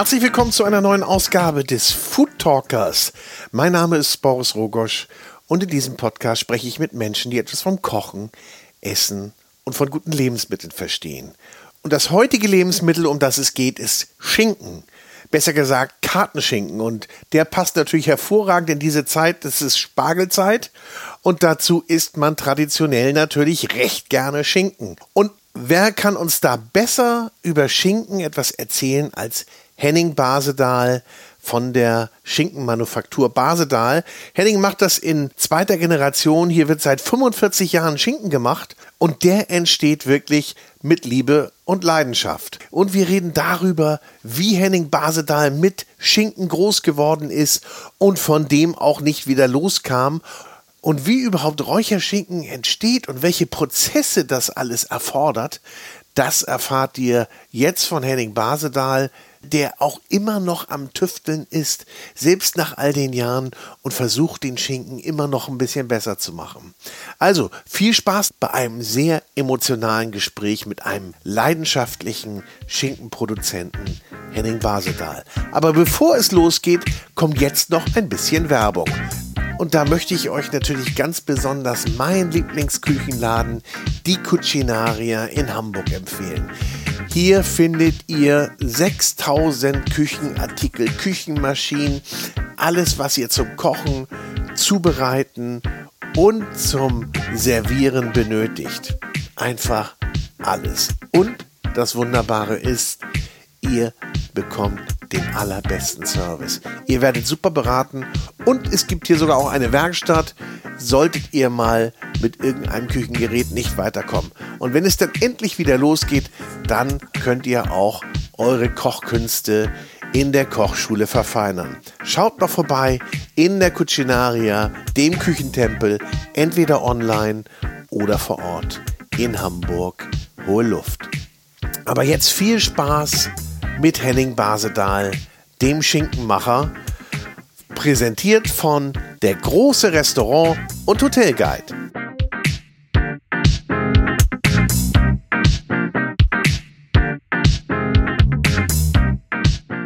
Herzlich willkommen zu einer neuen Ausgabe des Food Talkers. Mein Name ist Boris Rogosch und in diesem Podcast spreche ich mit Menschen, die etwas vom Kochen, Essen und von guten Lebensmitteln verstehen. Und das heutige Lebensmittel, um das es geht, ist Schinken. Besser gesagt Kartenschinken. Und der passt natürlich hervorragend in diese Zeit. Das ist Spargelzeit. Und dazu isst man traditionell natürlich recht gerne Schinken. Und wer kann uns da besser über Schinken etwas erzählen als Henning Basedahl von der Schinkenmanufaktur Basedahl. Henning macht das in zweiter Generation. Hier wird seit 45 Jahren Schinken gemacht und der entsteht wirklich mit Liebe und Leidenschaft. Und wir reden darüber, wie Henning Basedahl mit Schinken groß geworden ist und von dem auch nicht wieder loskam und wie überhaupt Räucherschinken entsteht und welche Prozesse das alles erfordert, das erfahrt ihr jetzt von Henning Basedahl der auch immer noch am Tüfteln ist, selbst nach all den Jahren und versucht den Schinken immer noch ein bisschen besser zu machen. Also viel Spaß bei einem sehr emotionalen Gespräch mit einem leidenschaftlichen Schinkenproduzenten Henning Basedahl. Aber bevor es losgeht, kommt jetzt noch ein bisschen Werbung. Und da möchte ich euch natürlich ganz besonders meinen Lieblingsküchenladen, die Cucinaria in Hamburg empfehlen. Hier findet ihr 6000 Küchenartikel, Küchenmaschinen, alles, was ihr zum Kochen, Zubereiten und zum Servieren benötigt. Einfach alles. Und das Wunderbare ist, ihr bekommt den allerbesten Service. Ihr werdet super beraten und es gibt hier sogar auch eine Werkstatt, solltet ihr mal mit irgendeinem Küchengerät nicht weiterkommen. Und wenn es dann endlich wieder losgeht, dann könnt ihr auch eure Kochkünste in der Kochschule verfeinern. Schaut noch vorbei in der Cucinaria, dem Küchentempel, entweder online oder vor Ort in Hamburg, hohe Luft. Aber jetzt viel Spaß mit Henning Basedahl, dem Schinkenmacher, präsentiert von der große Restaurant und Hotelguide.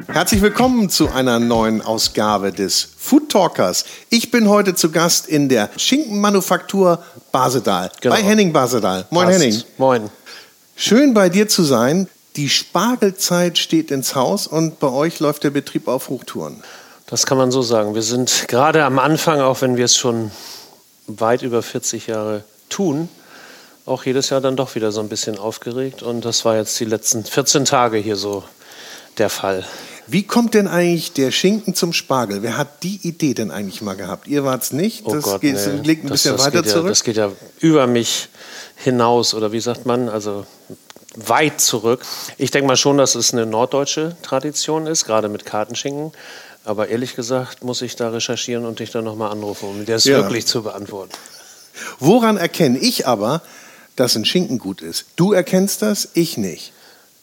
Herzlich willkommen zu einer neuen Ausgabe des Food Talkers. Ich bin heute zu Gast in der Schinkenmanufaktur Basedal genau. bei Henning Basedal. Moin Passt. Henning. Moin. Schön bei dir zu sein. Die Spargelzeit steht ins Haus und bei euch läuft der Betrieb auf Hochtouren. Das kann man so sagen. Wir sind gerade am Anfang, auch wenn wir es schon weit über 40 Jahre tun, auch jedes Jahr dann doch wieder so ein bisschen aufgeregt. Und das war jetzt die letzten 14 Tage hier so der Fall. Wie kommt denn eigentlich der Schinken zum Spargel? Wer hat die Idee denn eigentlich mal gehabt? Ihr wart es nicht? Oh das Gott, geht, nee. liegt ein das, bisschen das weiter zurück. Ja, das geht ja über mich hinaus oder wie sagt man? Also weit zurück. Ich denke mal schon, dass es eine norddeutsche Tradition ist, gerade mit Kartenschinken. Aber ehrlich gesagt muss ich da recherchieren und dich dann nochmal anrufen, um das ja. wirklich zu beantworten. Woran erkenne ich aber, dass ein Schinken gut ist? Du erkennst das, ich nicht.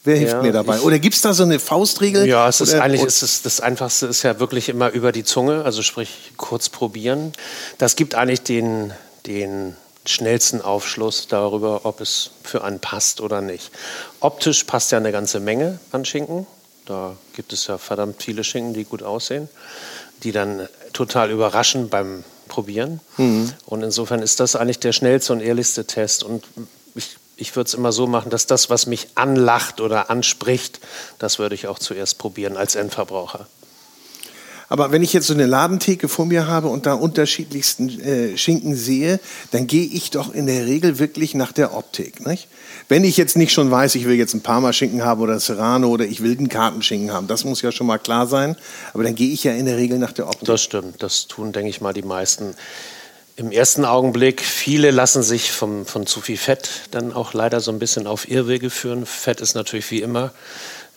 Wer hilft ja, mir dabei? Oder gibt es da so eine Faustregel? Ja, es ist eigentlich ist es, das Einfachste ist ja wirklich immer über die Zunge, also sprich kurz probieren. Das gibt eigentlich den, den schnellsten Aufschluss darüber, ob es für einen passt oder nicht. Optisch passt ja eine ganze Menge an Schinken. Da gibt es ja verdammt viele Schinken, die gut aussehen, die dann total überraschen beim Probieren. Mhm. Und insofern ist das eigentlich der schnellste und ehrlichste Test. Und ich ich würde es immer so machen, dass das, was mich anlacht oder anspricht, das würde ich auch zuerst probieren als Endverbraucher. Aber wenn ich jetzt so eine Ladentheke vor mir habe und da unterschiedlichsten äh, Schinken sehe, dann gehe ich doch in der Regel wirklich nach der Optik. Nicht? Wenn ich jetzt nicht schon weiß, ich will jetzt ein Parma-Schinken haben oder Serrano oder ich will einen Kartenschinken haben, das muss ja schon mal klar sein. Aber dann gehe ich ja in der Regel nach der Optik. Das stimmt, das tun, denke ich mal, die meisten im ersten Augenblick, viele lassen sich vom, von zu viel Fett dann auch leider so ein bisschen auf Irrwege führen. Fett ist natürlich wie immer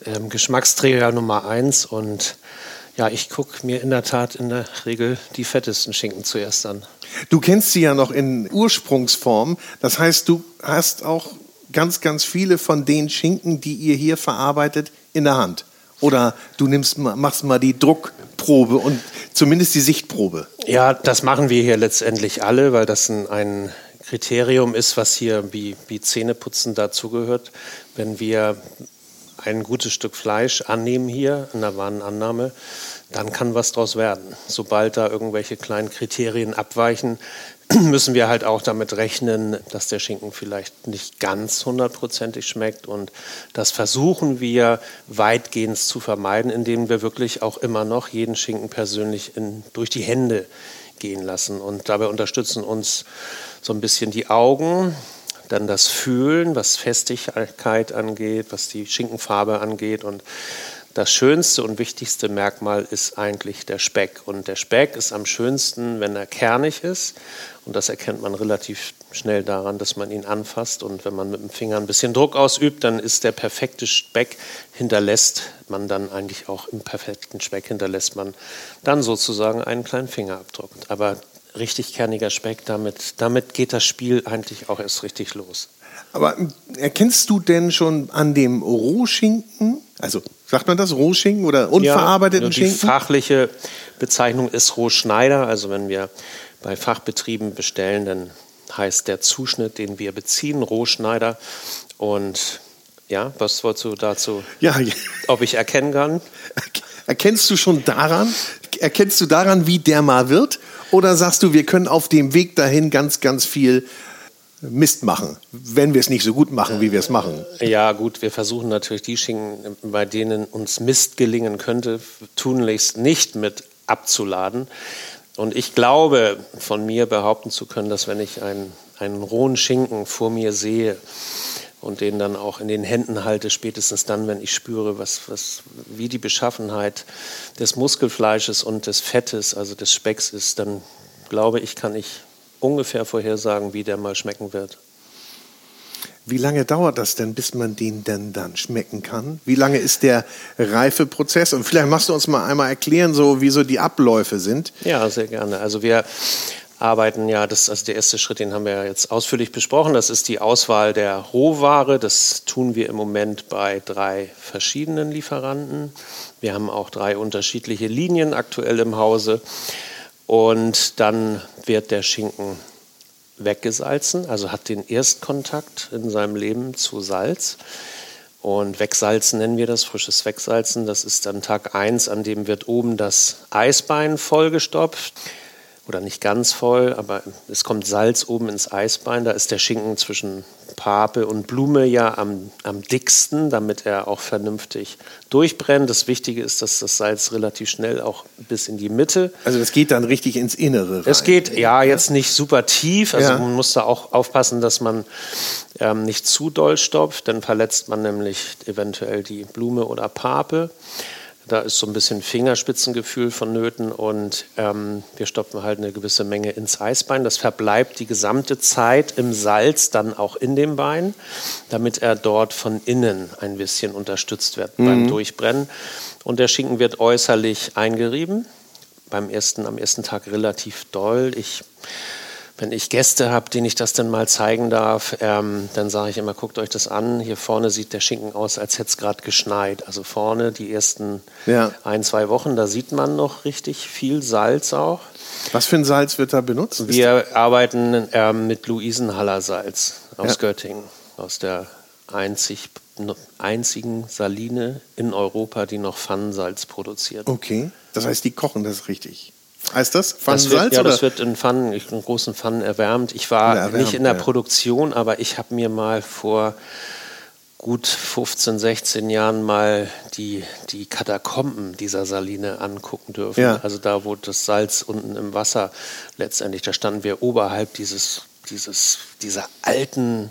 ähm, Geschmacksträger Nummer eins und ja, ich gucke mir in der Tat in der Regel die fettesten Schinken zuerst an. Du kennst sie ja noch in Ursprungsform. Das heißt, du hast auch ganz, ganz viele von den Schinken, die ihr hier verarbeitet, in der Hand. Oder du nimmst, machst mal die Druckprobe und zumindest die Sichtprobe. Ja, das machen wir hier letztendlich alle, weil das ein, ein Kriterium ist, was hier wie, wie Zähneputzen dazugehört. Wenn wir ein gutes Stück Fleisch annehmen hier in der Warenannahme, dann kann was draus werden. Sobald da irgendwelche kleinen Kriterien abweichen, müssen wir halt auch damit rechnen, dass der Schinken vielleicht nicht ganz hundertprozentig schmeckt. Und das versuchen wir weitgehend zu vermeiden, indem wir wirklich auch immer noch jeden Schinken persönlich in, durch die Hände gehen lassen. Und dabei unterstützen uns so ein bisschen die Augen, dann das Fühlen, was Festigkeit angeht, was die Schinkenfarbe angeht und das schönste und wichtigste Merkmal ist eigentlich der Speck. Und der Speck ist am schönsten, wenn er kernig ist. Und das erkennt man relativ schnell daran, dass man ihn anfasst. Und wenn man mit dem Finger ein bisschen Druck ausübt, dann ist der perfekte Speck, hinterlässt man dann eigentlich auch im perfekten Speck, hinterlässt man dann sozusagen einen kleinen Fingerabdruck. Aber richtig kerniger Speck, damit, damit geht das Spiel eigentlich auch erst richtig los. Aber erkennst du denn schon an dem Rohschinken, also sagt man das, Rohschinken oder unverarbeiteten ja, die Schinken? Die fachliche Bezeichnung ist Rohschneider. Also wenn wir bei Fachbetrieben bestellen, dann heißt der Zuschnitt, den wir beziehen, Rohschneider. Und ja, was wolltest du dazu? Ja, ob ich erkennen kann? Erkennst du schon daran? Erkennst du daran, wie der mal wird? Oder sagst du, wir können auf dem Weg dahin ganz, ganz viel Mist machen, wenn wir es nicht so gut machen, wie wir es machen. Ja, gut, wir versuchen natürlich die Schinken, bei denen uns Mist gelingen könnte, tunlichst nicht mit abzuladen. Und ich glaube, von mir behaupten zu können, dass wenn ich einen, einen rohen Schinken vor mir sehe und den dann auch in den Händen halte, spätestens dann, wenn ich spüre, was, was, wie die Beschaffenheit des Muskelfleisches und des Fettes, also des Specks ist, dann glaube ich, kann ich ungefähr vorhersagen, wie der mal schmecken wird. Wie lange dauert das denn, bis man den denn dann schmecken kann? Wie lange ist der Reifeprozess? Und vielleicht machst du uns mal einmal erklären, so wie so die Abläufe sind. Ja, sehr gerne. Also wir arbeiten ja, das also der erste Schritt, den haben wir jetzt ausführlich besprochen. Das ist die Auswahl der Rohware. Das tun wir im Moment bei drei verschiedenen Lieferanten. Wir haben auch drei unterschiedliche Linien aktuell im Hause. Und dann wird der Schinken weggesalzen, also hat den Erstkontakt in seinem Leben zu Salz. Und Wegsalzen nennen wir das, frisches Wegsalzen. Das ist dann Tag 1, an dem wird oben das Eisbein vollgestopft. Oder nicht ganz voll, aber es kommt Salz oben ins Eisbein. Da ist der Schinken zwischen Pape und Blume ja am, am dicksten, damit er auch vernünftig durchbrennt. Das Wichtige ist, dass das Salz relativ schnell auch bis in die Mitte. Also das geht dann richtig ins Innere. Rein. Es geht ja jetzt nicht super tief. Also ja. man muss da auch aufpassen, dass man ähm, nicht zu doll stopft, dann verletzt man nämlich eventuell die Blume oder Pape. Da ist so ein bisschen Fingerspitzengefühl vonnöten und ähm, wir stopfen halt eine gewisse Menge ins Eisbein. Das verbleibt die gesamte Zeit im Salz dann auch in dem Bein, damit er dort von innen ein bisschen unterstützt wird mhm. beim Durchbrennen. Und der Schinken wird äußerlich eingerieben. Beim ersten, am ersten Tag relativ doll. Ich wenn ich Gäste habe, denen ich das dann mal zeigen darf, ähm, dann sage ich immer, guckt euch das an. Hier vorne sieht der Schinken aus, als hätte es gerade geschneit. Also vorne die ersten ja. ein, zwei Wochen, da sieht man noch richtig viel Salz auch. Was für ein Salz wird da benutzt? Wir arbeiten ähm, mit Luisenhaller Salz aus ja. Göttingen, aus der einzig, einzigen Saline in Europa, die noch Pfannensalz produziert. Okay, das heißt, die kochen das richtig. Heißt das Pfannensalz? Das wird, ja, oder? das wird in Pfannen, in großen Pfannen erwärmt. Ich war erwärmt, nicht in der ja. Produktion, aber ich habe mir mal vor gut 15, 16 Jahren mal die, die Katakomben dieser Saline angucken dürfen. Ja. Also da, wo das Salz unten im Wasser letztendlich, da standen wir oberhalb dieses, dieses, dieser alten,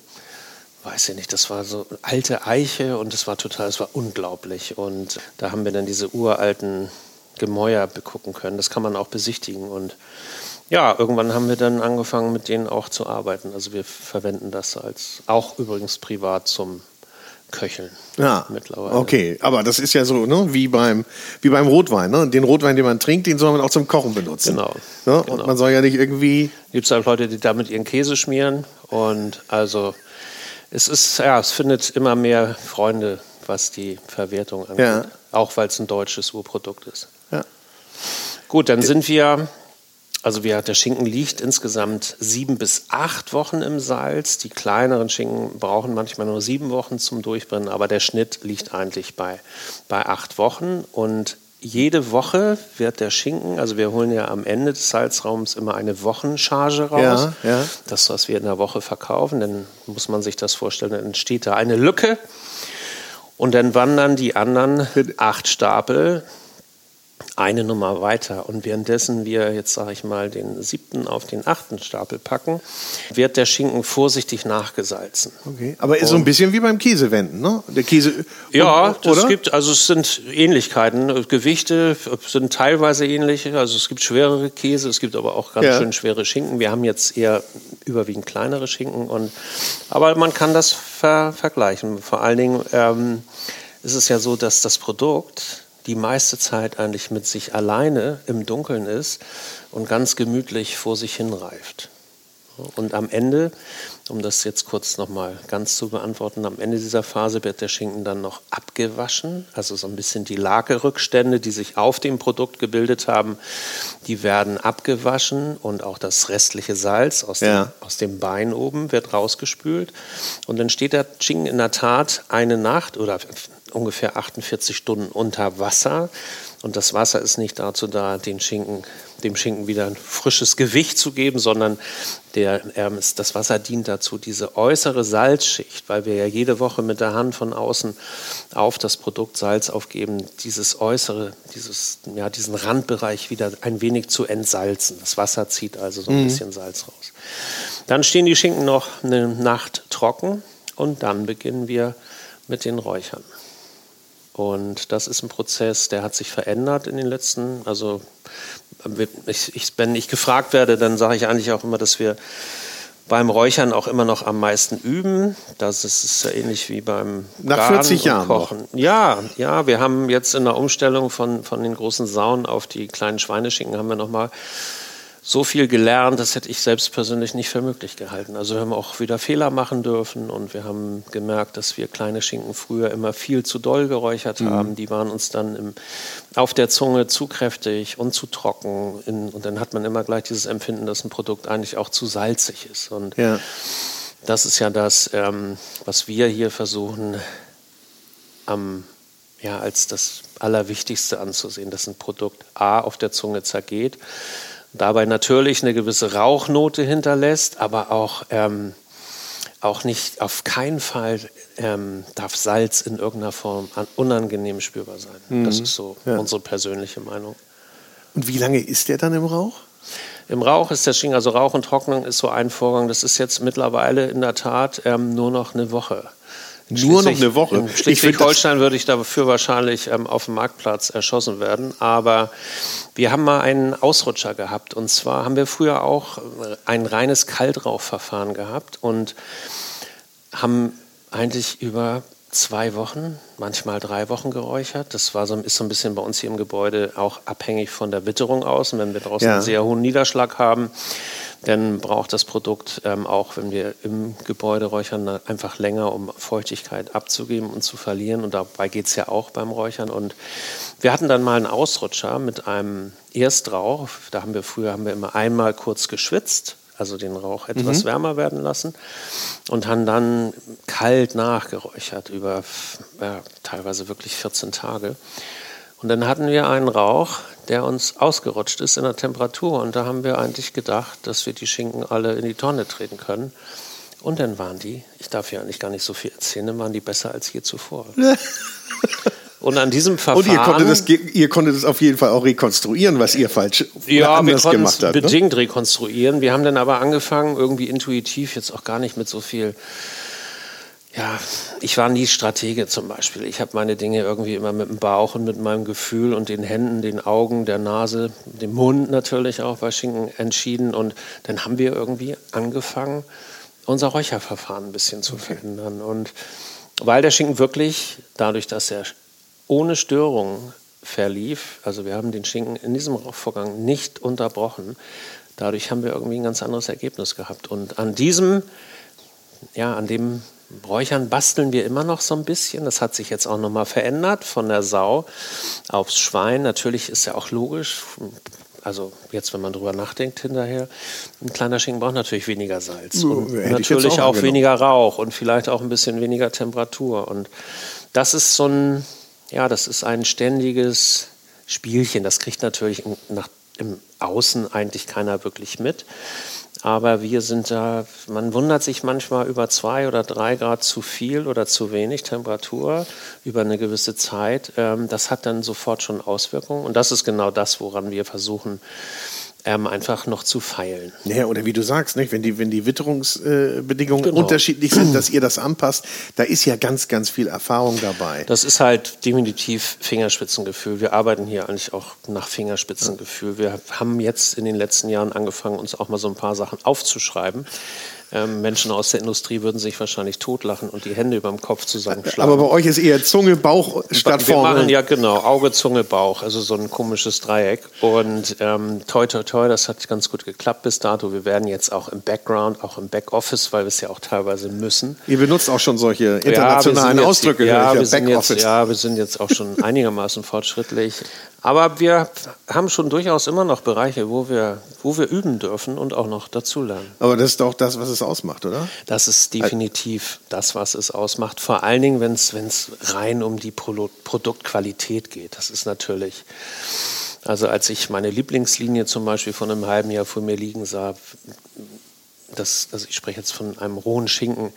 weiß ich nicht, das war so alte Eiche und es war total, es war unglaublich. Und da haben wir dann diese uralten Gemäuer begucken können. Das kann man auch besichtigen. Und ja, irgendwann haben wir dann angefangen, mit denen auch zu arbeiten. Also wir verwenden das als auch übrigens privat zum Köcheln. Ja, mittlerweile. Okay, aber das ist ja so, ne, wie beim, wie beim Rotwein. Ne? Den Rotwein, den man trinkt, den soll man auch zum Kochen benutzen. Genau. Ne? Und genau. man soll ja nicht irgendwie. Gibt es halt Leute, die damit ihren Käse schmieren. Und also es ist, ja, es findet immer mehr Freunde, was die Verwertung angeht. Ja. Auch weil es ein deutsches Urprodukt ist. Gut, dann sind wir Also wir, der Schinken liegt insgesamt sieben bis acht Wochen im Salz. Die kleineren Schinken brauchen manchmal nur sieben Wochen zum Durchbrennen, aber der Schnitt liegt eigentlich bei, bei acht Wochen. Und jede Woche wird der Schinken, also wir holen ja am Ende des Salzraums immer eine Wochencharge raus. Ja, ja. Das, was wir in der Woche verkaufen, dann muss man sich das vorstellen, dann entsteht da eine Lücke. Und dann wandern die anderen acht Stapel eine Nummer weiter. Und währenddessen wir jetzt, sage ich mal, den siebten auf den achten Stapel packen, wird der Schinken vorsichtig nachgesalzen. Okay, aber ist so ein bisschen wie beim Käsewenden, ne? Der Käse. Ja, und, es gibt, also es sind Ähnlichkeiten. Gewichte sind teilweise ähnlich. Also es gibt schwerere Käse, es gibt aber auch ganz ja. schön schwere Schinken. Wir haben jetzt eher überwiegend kleinere Schinken. Und, aber man kann das ver vergleichen. Vor allen Dingen ähm, ist es ja so, dass das Produkt die meiste Zeit eigentlich mit sich alleine im Dunkeln ist und ganz gemütlich vor sich hinreift. Und am Ende, um das jetzt kurz nochmal ganz zu beantworten, am Ende dieser Phase wird der Schinken dann noch abgewaschen. Also so ein bisschen die Lagerrückstände, die sich auf dem Produkt gebildet haben, die werden abgewaschen und auch das restliche Salz aus, ja. dem, aus dem Bein oben wird rausgespült. Und dann steht der Schinken in der Tat eine Nacht oder ungefähr 48 Stunden unter Wasser. Und das Wasser ist nicht dazu da, den Schinken, dem Schinken wieder ein frisches Gewicht zu geben, sondern der, ähm, das Wasser dient dazu, diese äußere Salzschicht, weil wir ja jede Woche mit der Hand von außen auf das Produkt Salz aufgeben, dieses äußere, dieses, ja, diesen Randbereich wieder ein wenig zu entsalzen. Das Wasser zieht also so ein mhm. bisschen Salz raus. Dann stehen die Schinken noch eine Nacht trocken und dann beginnen wir mit den Räuchern. Und das ist ein Prozess, der hat sich verändert in den letzten, also ich, ich, wenn ich gefragt werde, dann sage ich eigentlich auch immer, dass wir beim Räuchern auch immer noch am meisten üben. Das ist ja ähnlich wie beim Nach 40 Jahren Kochen. Noch. Ja, ja, wir haben jetzt in der Umstellung von, von den großen Saunen auf die kleinen Schweineschinken haben wir noch mal so viel gelernt, das hätte ich selbst persönlich nicht für möglich gehalten. Also wir haben auch wieder Fehler machen dürfen und wir haben gemerkt, dass wir kleine Schinken früher immer viel zu doll geräuchert mhm. haben. Die waren uns dann im, auf der Zunge zu kräftig und zu trocken. In, und dann hat man immer gleich dieses Empfinden, dass ein Produkt eigentlich auch zu salzig ist. Und ja. das ist ja das, ähm, was wir hier versuchen, am ja, als das Allerwichtigste anzusehen, dass ein Produkt A auf der Zunge zergeht dabei natürlich eine gewisse Rauchnote hinterlässt, aber auch, ähm, auch nicht, auf keinen Fall ähm, darf Salz in irgendeiner Form unangenehm spürbar sein. Mhm. Das ist so ja. unsere persönliche Meinung. Und wie lange ist der dann im Rauch? Im Rauch ist der Schinken, also Rauch und Trocknung ist so ein Vorgang, das ist jetzt mittlerweile in der Tat ähm, nur noch eine Woche. Nur noch eine Woche. In Schleswig-Holstein würde ich dafür wahrscheinlich ähm, auf dem Marktplatz erschossen werden. Aber wir haben mal einen Ausrutscher gehabt. Und zwar haben wir früher auch ein reines Kaltrauchverfahren gehabt und haben eigentlich über zwei Wochen, manchmal drei Wochen geräuchert. Das war so, ist so ein bisschen bei uns hier im Gebäude auch abhängig von der Witterung aus. Und wenn wir draußen ja. einen sehr hohen Niederschlag haben, dann braucht das Produkt ähm, auch, wenn wir im Gebäude räuchern, einfach länger, um Feuchtigkeit abzugeben und zu verlieren. Und dabei geht es ja auch beim Räuchern. Und wir hatten dann mal einen Ausrutscher mit einem Erstrauch. Da haben wir früher haben wir immer einmal kurz geschwitzt, also den Rauch etwas mhm. wärmer werden lassen und haben dann kalt nachgeräuchert über ja, teilweise wirklich 14 Tage. Und dann hatten wir einen Rauch, der uns ausgerutscht ist in der Temperatur. Und da haben wir eigentlich gedacht, dass wir die Schinken alle in die Tonne treten können. Und dann waren die, ich darf ja eigentlich gar nicht so viel erzählen, dann waren die besser als je zuvor. Und an diesem Verfahren. Und ihr konntet, das, ihr konntet das auf jeden Fall auch rekonstruieren, was ihr falsch ja, anders gemacht habt. Ja, wir konnten bedingt rekonstruieren. Wir haben dann aber angefangen, irgendwie intuitiv, jetzt auch gar nicht mit so viel ja, ich war nie Stratege zum Beispiel. Ich habe meine Dinge irgendwie immer mit dem Bauch und mit meinem Gefühl und den Händen, den Augen, der Nase, dem Mund natürlich auch bei Schinken entschieden. Und dann haben wir irgendwie angefangen, unser Räucherverfahren ein bisschen zu okay. verändern. Und weil der Schinken wirklich, dadurch, dass er ohne Störung verlief, also wir haben den Schinken in diesem Rauchvorgang nicht unterbrochen, dadurch haben wir irgendwie ein ganz anderes Ergebnis gehabt. Und an diesem, ja, an dem Räuchern basteln wir immer noch so ein bisschen. Das hat sich jetzt auch nochmal verändert von der Sau aufs Schwein. Natürlich ist ja auch logisch. also jetzt, wenn man drüber nachdenkt hinterher, ein kleiner Schinken braucht natürlich weniger Salz und hätte natürlich auch auch, weniger Rauch und vielleicht auch ein bisschen weniger Temperatur. Und das ist so ein, ja, das ist ein ständiges Spielchen. Das kriegt natürlich nach, im Außen eigentlich keiner wirklich mit. Aber wir sind da, man wundert sich manchmal über zwei oder drei Grad zu viel oder zu wenig Temperatur über eine gewisse Zeit. Ähm, das hat dann sofort schon Auswirkungen. Und das ist genau das, woran wir versuchen, ähm, einfach noch zu feilen. Naja, oder wie du sagst, nicht? wenn die, wenn die Witterungsbedingungen Genau. unterschiedlich sind, dass ihr das anpasst, da ist ja ganz, ganz viel Erfahrung dabei. Das ist halt definitiv Fingerspitzengefühl. Wir arbeiten hier eigentlich auch nach Fingerspitzengefühl. Wir haben jetzt in den letzten Jahren angefangen, uns auch mal so ein paar Sachen aufzuschreiben. Ähm, Menschen aus der Industrie würden sich wahrscheinlich totlachen und die Hände über dem Kopf zusammenschlagen. Aber bei euch ist eher Zunge, Bauch statt wir vorne. machen ja genau Auge, Zunge, Bauch, also so ein komisches Dreieck. Und ähm, toi, toi, toi, das hat ganz gut geklappt bis dato. Wir werden jetzt auch im Background, auch im Backoffice, weil wir es ja auch teilweise müssen. Ihr benutzt auch schon solche Ja, wir internationalen jetzt- Ausdrücke, Ja, höre wir ich ja, sind jetzt, ja, wir sind jetzt auch schon einigermaßen fortschrittlich. Aber wir haben schon durchaus immer noch Bereiche, wo wir, wo wir üben dürfen und auch noch dazulernen. Aber das ist doch das, was es ausmacht, oder? Das ist definitiv das, was es ausmacht. Vor allen Dingen, wenn es rein um die Pro Produktqualität geht. Das ist natürlich. Also als ich meine Lieblingslinie zum Beispiel von einem halben Jahr vor mir liegen sah, das, also ich spreche jetzt von einem rohen Schinken,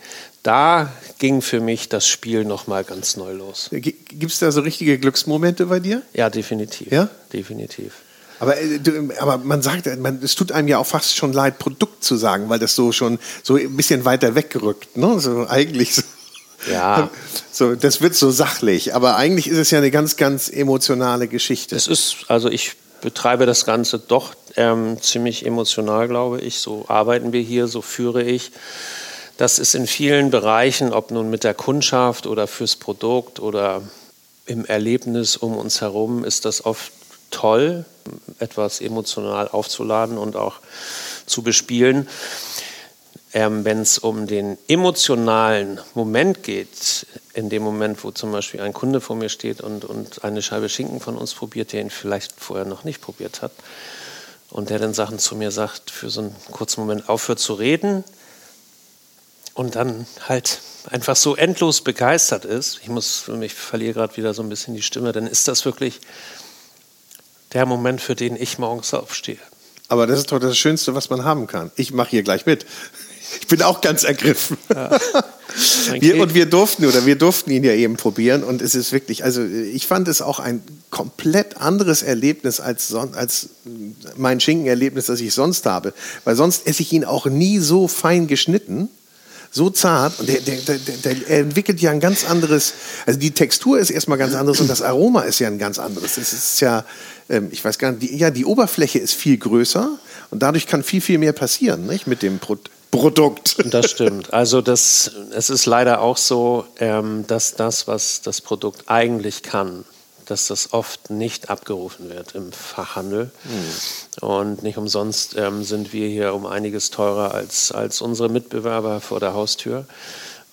da ging für mich das Spiel nochmal ganz neu los. Gibt es da so richtige Glücksmomente bei dir? Ja, definitiv. Ja? Definitiv. Aber, äh, aber man sagt, man, es tut einem ja auch fast schon leid, Produkt zu sagen, weil das so schon so ein bisschen weiter weggerückt. Ne? So eigentlich so. Ja. So, das wird so sachlich, aber eigentlich ist es ja eine ganz, ganz emotionale Geschichte. Es ist, also ich betreibe das Ganze doch ähm, ziemlich emotional, glaube ich. So arbeiten wir hier, so führe ich. Das ist in vielen Bereichen, ob nun mit der Kundschaft oder fürs Produkt oder im Erlebnis um uns herum, ist das oft toll, etwas emotional aufzuladen und auch zu bespielen. Ähm, Wenn es um den emotionalen Moment geht, in dem Moment, wo zum Beispiel ein Kunde vor mir steht und, und eine Scheibe Schinken von uns probiert, der ihn vielleicht vorher noch nicht probiert hat, und der dann Sachen zu mir sagt, für so einen kurzen Moment aufhört zu reden und dann halt einfach so endlos begeistert ist, ich muss, ich verliere gerade wieder so ein bisschen die Stimme, dann ist das wirklich der Moment, für den ich morgens aufstehe. Aber das ist doch das Schönste, was man haben kann. Ich mache hier gleich mit. Ich bin auch ganz ergriffen. Wir, und wir durften oder wir durften ihn ja eben probieren und es ist wirklich, also ich fand es auch ein komplett anderes Erlebnis als, son als mein Schinkenerlebnis, das ich sonst habe. Weil sonst esse ich ihn auch nie so fein geschnitten, so zart und der, der, der, der er entwickelt ja ein ganz anderes, also die Textur ist erstmal ganz anderes und das Aroma ist ja ein ganz anderes. Es ist ja, ähm, ich weiß gar nicht, die, ja, die Oberfläche ist viel größer und dadurch kann viel, viel mehr passieren, nicht, mit dem Pro Produkt. Das stimmt. Also das, es ist leider auch so, ähm, dass das, was das Produkt eigentlich kann, dass das oft nicht abgerufen wird im Fachhandel. Und nicht umsonst ähm, sind wir hier um einiges teurer als, als unsere Mitbewerber vor der Haustür,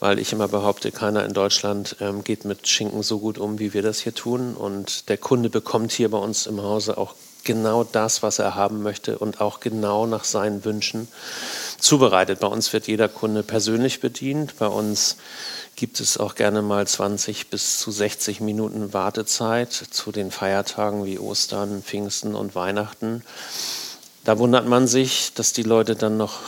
weil ich immer behaupte, keiner in Deutschland ähm, geht mit Schinken so gut um, wie wir das hier tun. Und der Kunde bekommt hier bei uns im Hause auch genau das, was er haben möchte und auch genau nach seinen Wünschen zubereitet. Bei uns wird jeder Kunde persönlich bedient. Bei uns gibt es auch gerne mal 20 bis zu 60 Minuten Wartezeit zu den Feiertagen wie Ostern, Pfingsten und Weihnachten. Da wundert man sich, dass die Leute dann noch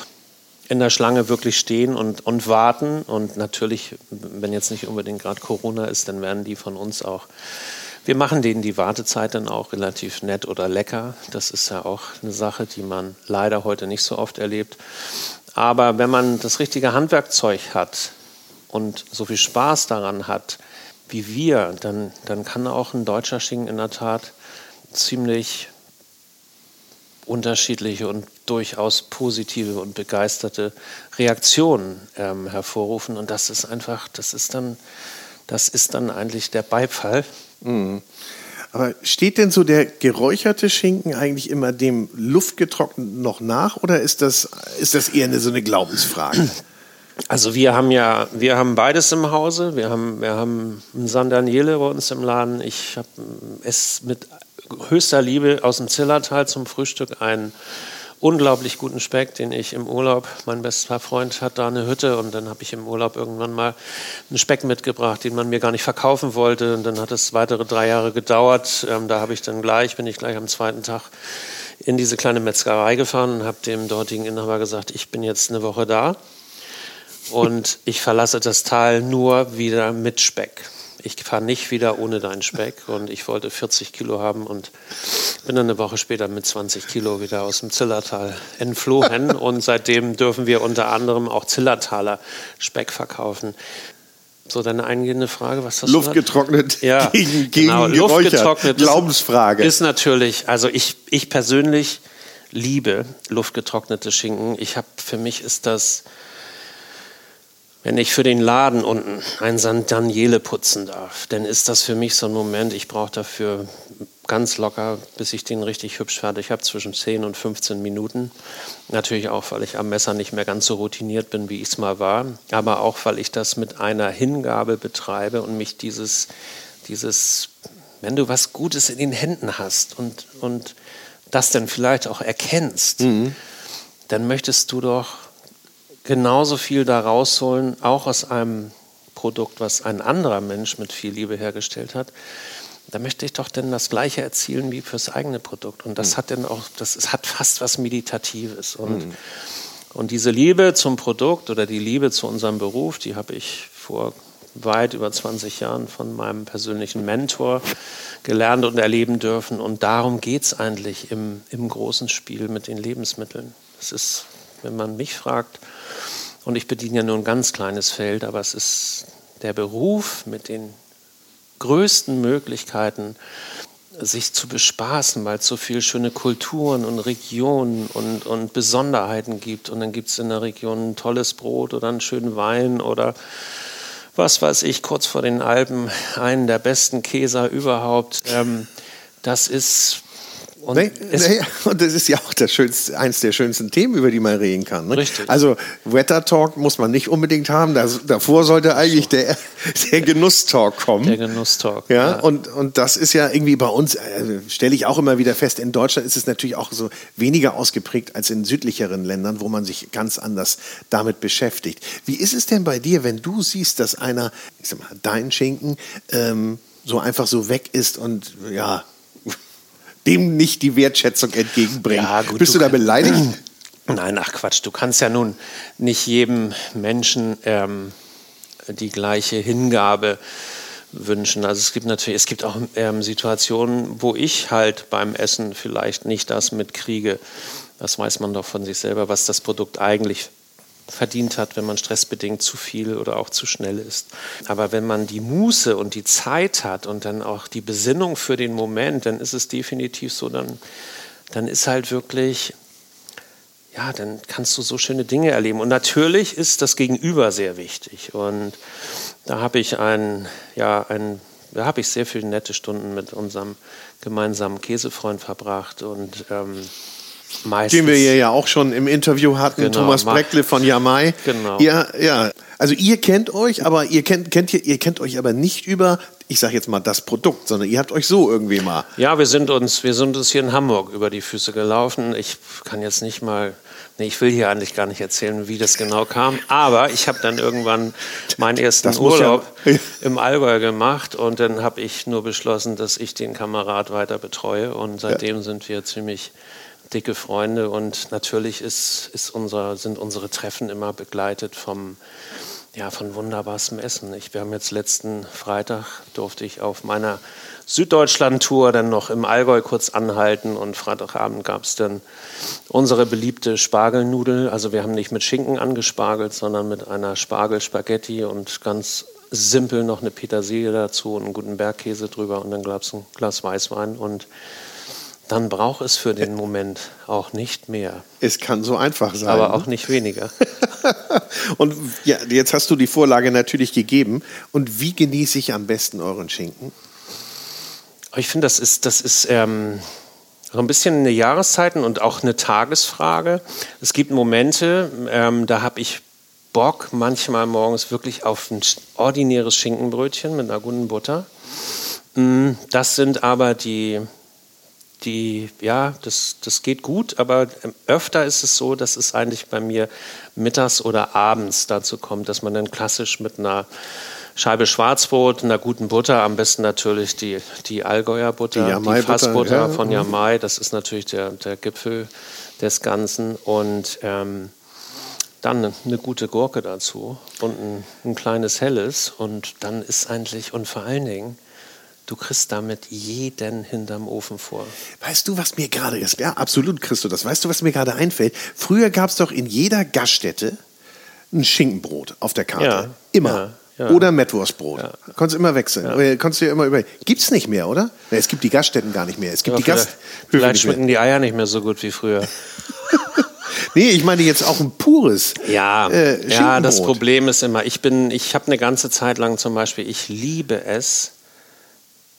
in der Schlange wirklich stehen und, und warten. Und natürlich, wenn jetzt nicht unbedingt gerade Corona ist, dann werden die von uns auch wir machen denen die Wartezeit dann auch relativ nett oder lecker. Das ist ja auch eine Sache, die man leider heute nicht so oft erlebt. Aber wenn man das richtige Handwerkzeug hat und so viel Spaß daran hat wie wir, dann, dann kann auch ein deutscher Schinken in der Tat ziemlich unterschiedliche und durchaus positive und begeisterte Reaktionen ähm, hervorrufen. Und das ist einfach, das ist dann, das ist dann eigentlich der Beifall, Aber steht denn so der geräucherte Schinken eigentlich immer dem luftgetrockneten noch nach oder ist das, ist das eher eine, so eine Glaubensfrage? Also wir haben ja, wir haben beides im Hause. Wir haben, wir haben einen San Daniele bei uns im Laden. Ich habe es mit höchster Liebe aus dem Zillertal zum Frühstück einen unglaublich guten Speck, den ich im Urlaub, mein bester Freund hat da eine Hütte und dann habe ich im Urlaub irgendwann mal einen Speck mitgebracht, den man mir gar nicht verkaufen wollte und dann hat es weitere drei Jahre gedauert. Ähm, da habe ich dann gleich, bin ich gleich am zweiten Tag in diese kleine Metzgerei gefahren und habe dem dortigen Inhaber gesagt, ich bin jetzt eine Woche da und ich verlasse das Tal nur wieder mit Speck ich fahre nicht wieder ohne deinen Speck. Und ich wollte 40 Kilo haben und bin dann eine Woche später mit 20 Kilo wieder aus dem Zillertal entflohen. Und seitdem dürfen wir unter anderem auch Zillertaler Speck verkaufen. So, deine eingehende Frage, was hast Luft getrocknet ja, gegen, gegen genau, Luft getrocknet Glaubensfrage. Ist natürlich, also ich, ich persönlich liebe luftgetrocknete Schinken. Ich habe, für mich ist das wenn ich für den Laden unten ein St. Daniele putzen darf, dann ist das für mich so ein Moment, ich brauche dafür ganz locker, bis ich den richtig hübsch fertig habe, zwischen 10 und 15 Minuten. Natürlich auch, weil ich am Messer nicht mehr ganz so routiniert bin, wie ich es mal war, aber auch, weil ich das mit einer Hingabe betreibe und mich dieses, dieses, wenn du was Gutes in den Händen hast und, und das dann vielleicht auch erkennst, mhm. dann möchtest du doch genauso viel da rausholen, auch aus einem Produkt, was ein anderer Mensch mit viel Liebe hergestellt hat, da möchte ich doch denn das Gleiche erzielen wie fürs eigene Produkt. Und das mhm. hat dann auch, das hat fast was Meditatives. Und, mhm. und diese Liebe zum Produkt oder die Liebe zu unserem Beruf, die habe ich vor weit über 20 Jahren von meinem persönlichen Mentor gelernt und erleben dürfen. Und darum geht es eigentlich im, im großen Spiel mit den Lebensmitteln. Es ist, wenn man mich fragt, und ich bediene ja nur ein ganz kleines Feld, aber es ist der Beruf mit den größten Möglichkeiten, sich zu bespaßen, weil es so viele schöne Kulturen und Regionen und, und Besonderheiten gibt. Und dann gibt es in der Region ein tolles Brot oder einen schönen Wein oder was weiß ich, kurz vor den Alpen einen der besten Käser überhaupt. Ähm, das ist und, nee, nee, und das ist ja auch das schönste, eins der schönsten Themen, über die man reden kann. Ne? Richtig. Also Wetter Talk muss man nicht unbedingt haben. Das, davor sollte eigentlich der, der Genuss-Talk kommen. Der Genuss-Talk. Ja, ja, Und, und das ist ja irgendwie bei uns, äh, stelle ich auch immer wieder fest, in Deutschland ist es natürlich auch so weniger ausgeprägt als in südlicheren Ländern, wo man sich ganz anders damit beschäftigt. Wie ist es denn bei dir, wenn du siehst, dass einer, ich sag mal, dein Schinken ähm, so einfach so weg ist und ja, dem nicht die Wertschätzung entgegenbringen. Ja, gut, Bist du, du da beleidigt? Nein, ach Quatsch, du kannst ja nun nicht jedem Menschen ähm, die gleiche Hingabe wünschen. Also es gibt natürlich, es gibt auch ähm, Situationen, wo ich halt beim Essen vielleicht nicht das mitkriege. Das weiß man doch von sich selber, was das Produkt eigentlich verdient hat, wenn man stressbedingt zu viel oder auch zu schnell ist. Aber wenn man die Muße und die Zeit hat und dann auch die Besinnung für den Moment, dann ist es definitiv so, dann, dann ist halt wirklich, ja, dann kannst du so schöne Dinge erleben. Und natürlich ist das Gegenüber sehr wichtig. Und da habe ich ein, ja, ein da habe ich sehr viele nette Stunden mit unserem gemeinsamen Käsefreund verbracht und ähm, Meistens. Den wir hier ja auch schon im Interview hatten, genau, Thomas Breckle von Yamai. Genau. Ja, ja. Also ihr kennt euch, aber ihr kennt, kennt ihr, ihr kennt euch aber nicht über, ich sage jetzt mal das Produkt, sondern ihr habt euch so irgendwie mal. Ja, wir sind uns, wir sind uns hier in Hamburg über die Füße gelaufen. Ich kann jetzt nicht mal, nee, ich will hier eigentlich gar nicht erzählen, wie das genau kam. Aber ich habe dann irgendwann meinen ersten Urlaub ja. im Allgäu gemacht und dann habe ich nur beschlossen, dass ich den Kamerad weiter betreue und seitdem ja. sind wir ziemlich dicke Freunde und natürlich ist, ist unser, sind unsere Treffen immer begleitet vom, ja, von wunderbarstem Essen. Ich, wir haben jetzt letzten Freitag, durfte ich auf meiner Süddeutschland-Tour dann noch im Allgäu kurz anhalten und Freitagabend gab es dann unsere beliebte Spargelnudel. Also wir haben nicht mit Schinken angespargelt, sondern mit einer Spargelspaghetti und ganz simpel noch eine Petersilie dazu und einen guten Bergkäse drüber und dann gab es ein Glas Weißwein und dann braucht es für den Moment auch nicht mehr. Es kann so einfach sein. Aber auch nicht weniger. und ja, jetzt hast du die Vorlage natürlich gegeben. Und wie genieße ich am besten euren Schinken? Ich finde, das ist, das ist ähm, so ein bisschen eine Jahreszeiten und auch eine Tagesfrage. Es gibt Momente, ähm, da habe ich Bock manchmal morgens wirklich auf ein ordinäres Schinkenbrötchen mit einer guten Butter. Mm, das sind aber die die, ja, das, das geht gut, aber öfter ist es so, dass es eigentlich bei mir mittags oder abends dazu kommt, dass man dann klassisch mit einer Scheibe Schwarzbrot, einer guten Butter, am besten natürlich die, die Allgäuer Butter, die, die Fassbutter ja. von Yamai, das ist natürlich der, der Gipfel des Ganzen und ähm, dann eine gute Gurke dazu und ein, ein kleines Helles und dann ist eigentlich, und vor allen Dingen, Du kriegst damit jeden hinterm Ofen vor. Weißt du, was mir gerade ist? Ja, absolut kriegst du das. Weißt du, was mir gerade einfällt? Früher gab es doch in jeder Gaststätte ein Schinkenbrot auf der Karte. Ja, immer. Ja, ja. Oder Mettwurstbrot. Ja. Konntest immer wechseln. Ja. Konntest du immer über. Gibt's nicht mehr, oder? Es gibt die Gaststätten gar nicht mehr. Es gibt die Gast. Vielleicht schmecken die Eier nicht mehr so gut wie früher. nee, ich meine jetzt auch ein pures. Ja, äh, ja. Das Problem ist immer, ich bin, ich habe eine ganze Zeit lang zum Beispiel, ich liebe es,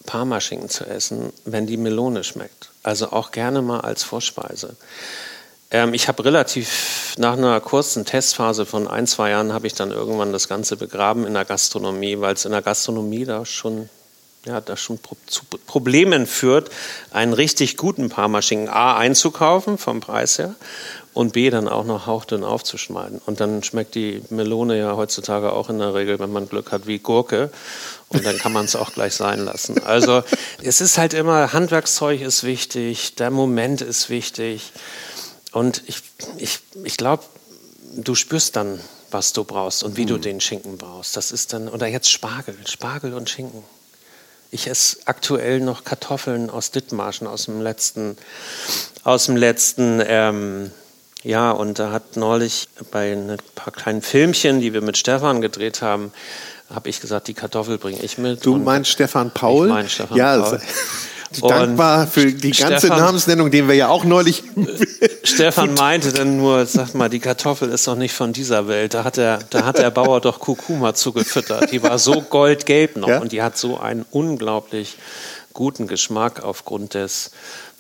Parmaschinken zu essen, wenn die Melone schmeckt. Also auch gerne mal als Vorspeise. Ähm, ich habe relativ nach einer kurzen Testphase von ein, zwei Jahren habe ich dann irgendwann das Ganze begraben in der Gastronomie, weil es in der Gastronomie da schon ja, das schon zu Problemen führt, einen richtig guten Parmaschinken A einzukaufen vom Preis her und B dann auch noch hauchdünn aufzuschneiden. Und dann schmeckt die Melone ja heutzutage auch in der Regel, wenn man Glück hat, wie Gurke. Und dann kann man es auch gleich sein lassen. Also es ist halt immer, Handwerkszeug ist wichtig, der Moment ist wichtig. Und ich, ich, ich glaube, du spürst dann, was du brauchst und wie mhm. du den Schinken brauchst. Das ist dann, oder jetzt Spargel, Spargel und Schinken. Ich esse aktuell noch Kartoffeln aus Dithmarschen aus dem letzten, aus dem letzten ähm, ja, und da hat neulich bei ein paar kleinen Filmchen, die wir mit Stefan gedreht haben, habe ich gesagt, die Kartoffel bringe ich mit. Du meinst Stefan Paul? Ich meine Stefan ja, Paul. dankbar für die ganze Stefan, Namensnennung, den wir ja auch neulich. Stefan meinte dann nur, sag mal, die Kartoffel ist doch nicht von dieser Welt. Da hat der, da hat der Bauer doch Kurkuma zugefüttert. Die war so goldgelb noch ja? und die hat so einen unglaublich guten Geschmack aufgrund des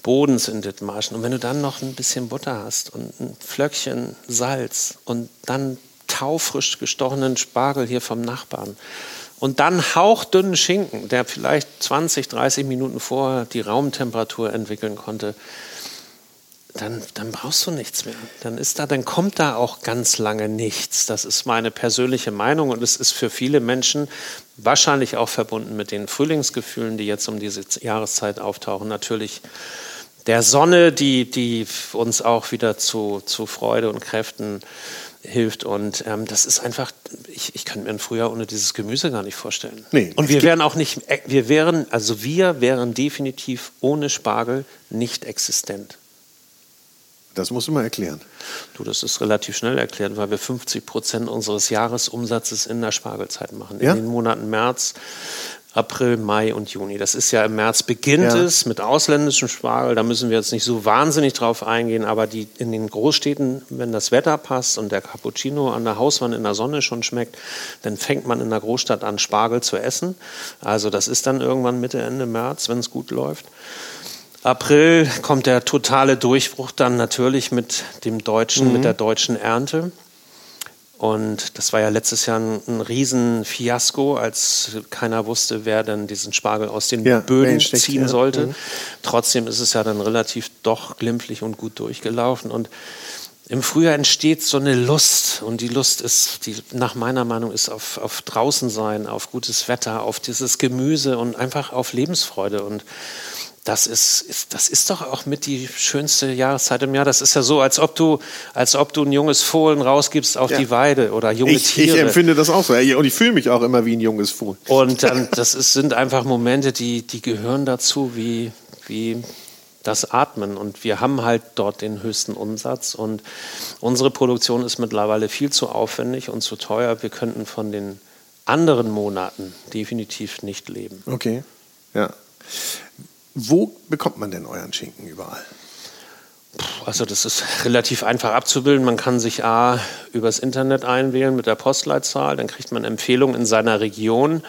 Bodens in Dithmarschen. Und wenn du dann noch ein bisschen Butter hast und ein Flöckchen Salz und dann taufrisch gestochenen Spargel hier vom Nachbarn und dann hauchdünnen Schinken, der vielleicht 20, 30 Minuten vorher die Raumtemperatur entwickeln konnte, dann, dann brauchst du nichts mehr. Dann ist da, dann kommt da auch ganz lange nichts. Das ist meine persönliche Meinung und es ist für viele Menschen wahrscheinlich auch verbunden mit den Frühlingsgefühlen, die jetzt um diese Jahreszeit auftauchen. Natürlich der Sonne, die, die uns auch wieder zu, zu Freude und Kräften hilft. Und ähm, das ist einfach, ich, ich kann mir ein Frühjahr ohne dieses Gemüse gar nicht vorstellen. Nee, und wir wären auch nicht, äh, wir wären, also wir wären definitiv ohne Spargel nicht existent. Das musst du mal erklären. Du, das ist relativ schnell erklärt, weil wir 50 Prozent unseres Jahresumsatzes in der Spargelzeit machen. Ja? In den Monaten März, April, Mai und Juni. Das ist ja im März beginnt ja. es mit ausländischem Spargel. Da müssen wir jetzt nicht so wahnsinnig drauf eingehen, aber die in den Großstädten, wenn das Wetter passt und der Cappuccino an der Hauswand in der Sonne schon schmeckt, dann fängt man in der Großstadt an, Spargel zu essen. Also das ist dann irgendwann Mitte, Ende März, wenn es gut läuft. April kommt der totale Durchbruch dann natürlich mit dem deutschen, mhm. mit der deutschen Ernte. Und das war ja letztes Jahr ein, ein Riesenfiasko, als keiner wusste, wer denn diesen Spargel aus den ja, Böden steckt, ziehen ja. sollte. Mhm. Trotzdem ist es ja dann relativ doch glimpflich und gut durchgelaufen. Und im Frühjahr entsteht so eine Lust. Und die Lust ist, die nach meiner Meinung ist auf, auf draußen sein, auf gutes Wetter, auf dieses Gemüse und einfach auf Lebensfreude. Und das ist, ist, das ist doch auch mit die schönste Jahreszeit im Jahr. Das ist ja so, als ob du, als ob du ein junges Fohlen rausgibst auf ja. die Weide oder junge ich, Tiere. Ich empfinde das auch so. Und ich fühle mich auch immer wie ein junges Fohlen. Und dann, das ist, sind einfach Momente, die, die gehören dazu, wie, wie das Atmen. Und wir haben halt dort den höchsten Umsatz. Und unsere Produktion ist mittlerweile viel zu aufwendig und zu teuer. Wir könnten von den anderen Monaten definitiv nicht leben. Okay, ja. Wo bekommt man denn euren Schinken überall? Also das ist relativ einfach abzubilden. Man kann sich A übers Internet einwählen mit der Postleitzahl, dann kriegt man Empfehlungen in seiner Region.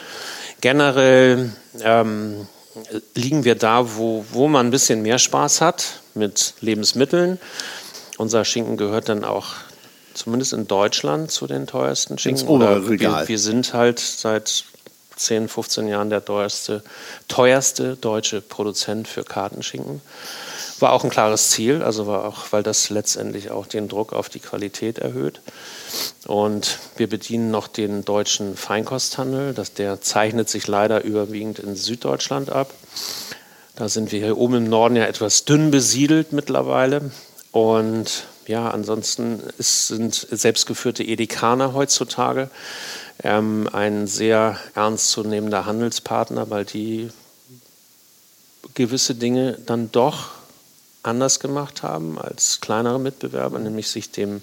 Generell ähm, liegen wir da, wo, wo man ein bisschen mehr Spaß hat mit Lebensmitteln. Unser Schinken gehört dann auch zumindest in Deutschland zu den teuersten Schinken. Ins Regal. Wir, wir sind halt seit 10, 15 Jahren der teuerste, teuerste deutsche Produzent für Kartenschinken. War auch ein klares Ziel, also war auch, weil das letztendlich auch den Druck auf die Qualität erhöht. Und wir bedienen noch den deutschen Feinkosthandel. Das, der zeichnet sich leider überwiegend in Süddeutschland ab. Da sind wir hier oben im Norden ja etwas dünn besiedelt mittlerweile. Und ja, ansonsten ist, sind selbstgeführte Edekaner heutzutage ähm, ein sehr ernstzunehmender Handelspartner, weil die gewisse Dinge dann doch anders gemacht haben als kleinere Mitbewerber, nämlich sich dem,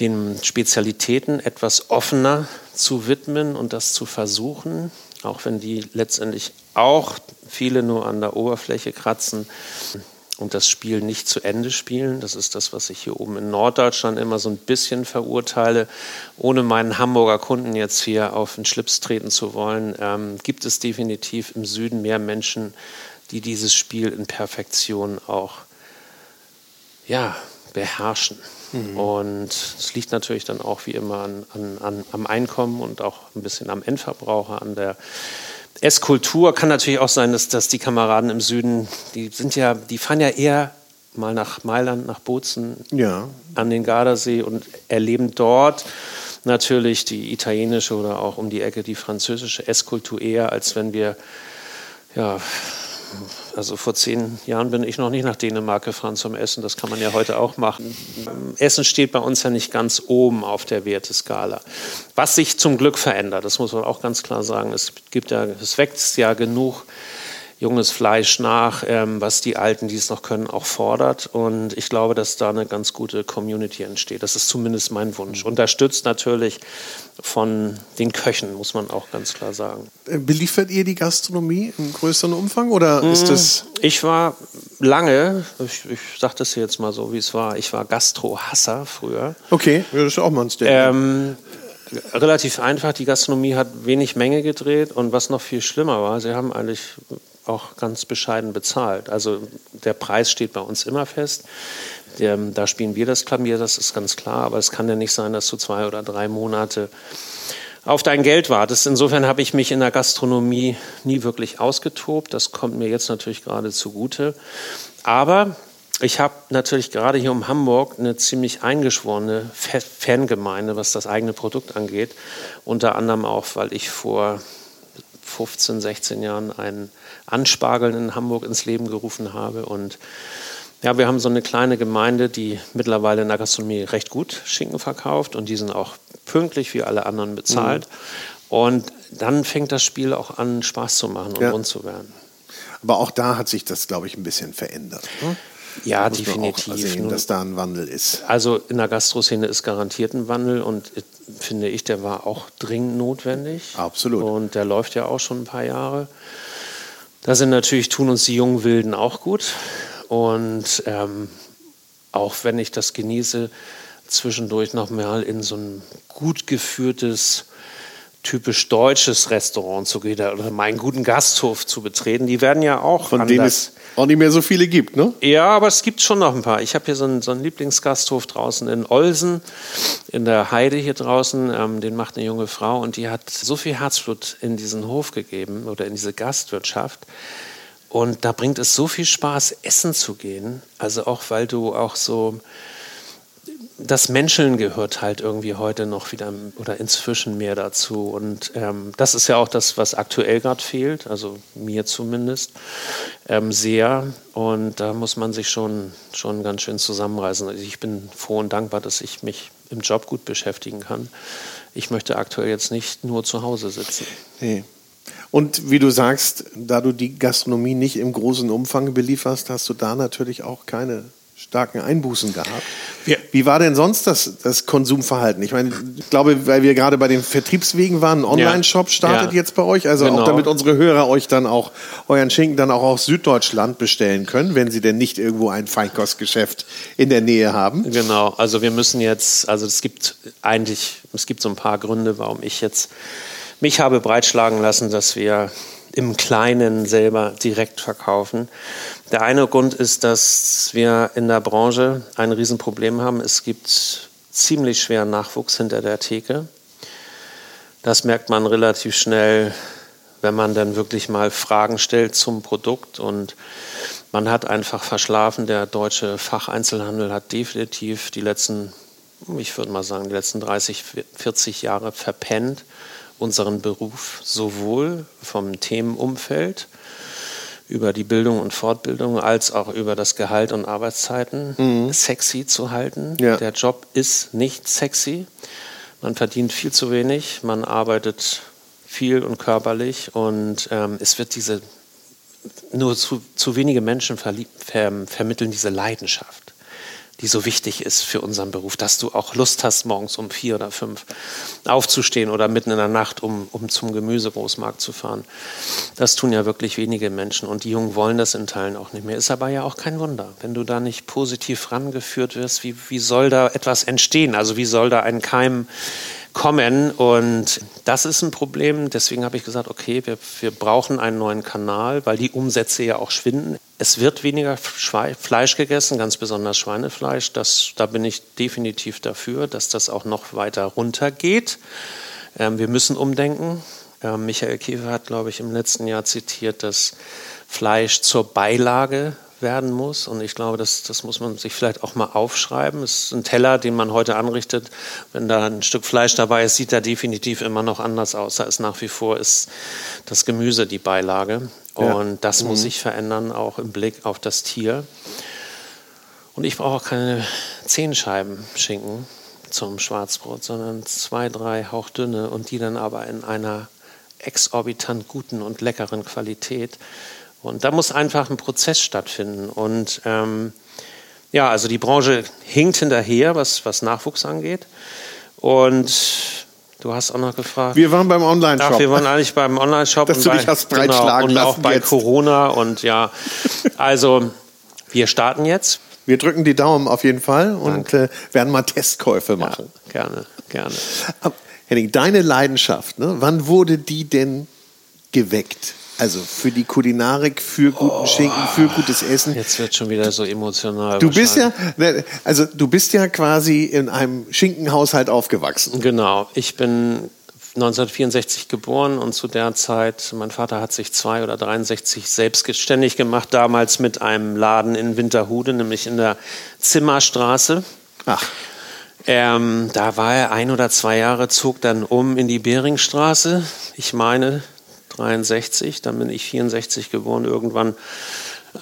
den Spezialitäten etwas offener zu widmen und das zu versuchen, auch wenn die letztendlich auch viele nur an der Oberfläche kratzen und das Spiel nicht zu Ende spielen. Das ist das, was ich hier oben in Norddeutschland immer so ein bisschen verurteile. Ohne meinen Hamburger Kunden jetzt hier auf den Schlips treten zu wollen, ähm, gibt es definitiv im Süden mehr Menschen, die dieses Spiel in Perfektion auch ja, beherrschen. Mhm. Und es liegt natürlich dann auch wie immer an, an, an, am Einkommen und auch ein bisschen am Endverbraucher, an der Esskultur. Kann natürlich auch sein, dass, dass die Kameraden im Süden, die sind ja, die fahren ja eher mal nach Mailand, nach Bozen, ja. an den Gardasee und erleben dort natürlich die italienische oder auch um die Ecke die französische Esskultur eher, als wenn wir ja, also vor zehn Jahren bin ich noch nicht nach Dänemark gefahren zum Essen. Das kann man ja heute auch machen. Essen steht bei uns ja nicht ganz oben auf der Werteskala. Was sich zum Glück verändert, das muss man auch ganz klar sagen. Es gibt ja, es wächst ja genug junges Fleisch nach, ähm, was die Alten, die es noch können, auch fordert. Und ich glaube, dass da eine ganz gute Community entsteht. Das ist zumindest mein Wunsch. Unterstützt natürlich von den Köchen, muss man auch ganz klar sagen. Äh, beliefert ihr die Gastronomie im größeren Umfang oder mm, ist das? Ich war lange, ich, ich sage das jetzt mal so, wie es war, ich war Gastrohasser früher. Okay, das ist auch mal ein Statement. Ähm, relativ einfach. Die Gastronomie hat wenig Menge gedreht und was noch viel schlimmer war, sie haben eigentlich auch ganz bescheiden bezahlt. Also der Preis steht bei uns immer fest. Der, da spielen wir das Klavier, das ist ganz klar. Aber es kann ja nicht sein, dass du zwei oder drei Monate auf dein Geld wartest. Insofern habe ich mich in der Gastronomie nie wirklich ausgetobt. Das kommt mir jetzt natürlich gerade zugute. Aber ich habe natürlich gerade hier um Hamburg eine ziemlich eingeschworene Fangemeinde, was das eigene Produkt angeht. Unter anderem auch, weil ich vor 15, 16 Jahren ein Anspargeln in Hamburg ins Leben gerufen habe. Und ja, wir haben so eine kleine Gemeinde, die mittlerweile in der Gastronomie recht gut Schinken verkauft und die sind auch pünktlich wie alle anderen bezahlt. Mhm. Und dann fängt das Spiel auch an, Spaß zu machen und ja. rund zu werden. Aber auch da hat sich das, glaube ich, ein bisschen verändert. Ne? Ja, Muss definitiv. Sehen, dass da ein Wandel ist. Also in der Gastroszene ist garantiert ein Wandel und finde ich, der war auch dringend notwendig. Absolut. Und der läuft ja auch schon ein paar Jahre. Da sind natürlich, tun uns die jungen Wilden auch gut. Und ähm, auch wenn ich das genieße, zwischendurch noch mal in so ein gut geführtes typisch deutsches Restaurant zu gehen oder meinen guten Gasthof zu betreten. Die werden ja auch von denen es auch nicht mehr so viele gibt, ne? Ja, aber es gibt schon noch ein paar. Ich habe hier so einen, so einen, Lieblingsgasthof draußen in Olsen, in der Heide hier draußen. Ähm, den macht eine junge Frau und die hat so viel Herzblut in diesen Hof gegeben oder in diese Gastwirtschaft. Und da bringt es so viel Spaß, essen zu gehen. Also auch, weil du auch so das Menscheln gehört halt irgendwie heute noch wieder oder inzwischen mehr dazu. Und ähm, das ist ja auch das, was aktuell gerade fehlt, also mir zumindest, ähm, sehr. Und da muss man sich schon, schon ganz schön zusammenreißen. Also ich bin froh und dankbar, dass ich mich im Job gut beschäftigen kann. Ich möchte aktuell jetzt nicht nur zu Hause sitzen. Nee. Und wie du sagst, da du die Gastronomie nicht im großen Umfang belieferst, hast du da natürlich auch keine starken Einbußen gehabt. Ja. Wie war denn sonst das, das Konsumverhalten? Ich meine, ich glaube, weil wir gerade bei den Vertriebswegen waren, ein Online-Shop startet ja. jetzt bei euch, also genau. auch damit unsere Hörer euch dann auch euren Schinken dann auch aus Süddeutschland bestellen können, wenn sie denn nicht irgendwo ein Feinkostgeschäft in der Nähe haben. Genau, also wir müssen jetzt, also es gibt eigentlich, es gibt so ein paar Gründe, warum ich jetzt mich habe breitschlagen lassen, dass wir im Kleinen selber direkt verkaufen. Der eine Grund ist, dass wir in der Branche ein Riesenproblem haben. Es gibt ziemlich schweren Nachwuchs hinter der Theke. Das merkt man relativ schnell, wenn man dann wirklich mal Fragen stellt zum Produkt und man hat einfach verschlafen. Der deutsche Facheinzelhandel hat definitiv die letzten, ich würde mal sagen, die letzten 30, 40 Jahre verpennt, unseren Beruf sowohl vom Themenumfeld über die Bildung und Fortbildung als auch über das Gehalt und Arbeitszeiten mhm. sexy zu halten. Ja. Der Job ist nicht sexy. Man verdient viel zu wenig, man arbeitet viel und körperlich und ähm, es wird diese, nur zu, zu wenige Menschen ver, vermitteln diese Leidenschaft die so wichtig ist für unseren Beruf, dass du auch Lust hast, morgens um vier oder fünf aufzustehen oder mitten in der Nacht, um, um zum Gemüsegroßmarkt zu fahren. Das tun ja wirklich wenige Menschen und die Jungen wollen das in Teilen auch nicht mehr. Ist aber ja auch kein Wunder, wenn du da nicht positiv rangeführt wirst, wie, wie soll da etwas entstehen? Also wie soll da ein Keim kommen. Und das ist ein Problem. Deswegen habe ich gesagt, okay, wir, wir brauchen einen neuen Kanal, weil die Umsätze ja auch schwinden. Es wird weniger Fleisch gegessen, ganz besonders Schweinefleisch. Das, da bin ich definitiv dafür, dass das auch noch weiter runtergeht. Ähm, wir müssen umdenken. Ähm, Michael Kiefer hat, glaube ich, im letzten Jahr zitiert, dass Fleisch zur Beilage werden muss. Und ich glaube, das, das muss man sich vielleicht auch mal aufschreiben. Es ist ein Teller, den man heute anrichtet. Wenn da ein Stück Fleisch dabei ist, sieht er definitiv immer noch anders aus. Da ist nach wie vor ist das Gemüse die Beilage. Ja. Und das mhm. muss sich verändern, auch im Blick auf das Tier. Und ich brauche auch keine zehn Scheiben Schinken zum Schwarzbrot, sondern zwei, drei hauchdünne und die dann aber in einer exorbitant guten und leckeren Qualität. Und da muss einfach ein Prozess stattfinden. Und ähm, ja, also die Branche hinkt hinterher, was, was Nachwuchs angeht. Und du hast auch noch gefragt. Wir waren beim Online-Shop. Ach, wir waren eigentlich beim Online-Shop. Dass du dich hast breitschlagen genau, und auch bei jetzt. Corona. Und ja, also wir starten jetzt. Wir drücken die Daumen auf jeden Fall und äh, werden mal Testkäufe machen. Ja, gerne, gerne. Aber, Henning, deine Leidenschaft, ne? wann wurde die denn geweckt? Also für die Kulinarik, für guten oh, Schinken, für gutes Essen. Jetzt wird schon wieder so emotional. Du bist ja, ne, also du bist ja quasi in einem Schinkenhaushalt aufgewachsen. Genau. Ich bin 1964 geboren und zu der Zeit, mein Vater hat sich zwei oder 63 selbstständig gemacht, damals mit einem Laden in Winterhude, nämlich in der Zimmerstraße. Ach. Ähm, da war er ein oder zwei Jahre, zog dann um in die Beringstraße. Ich meine, 63, dann bin ich 64 geboren, irgendwann,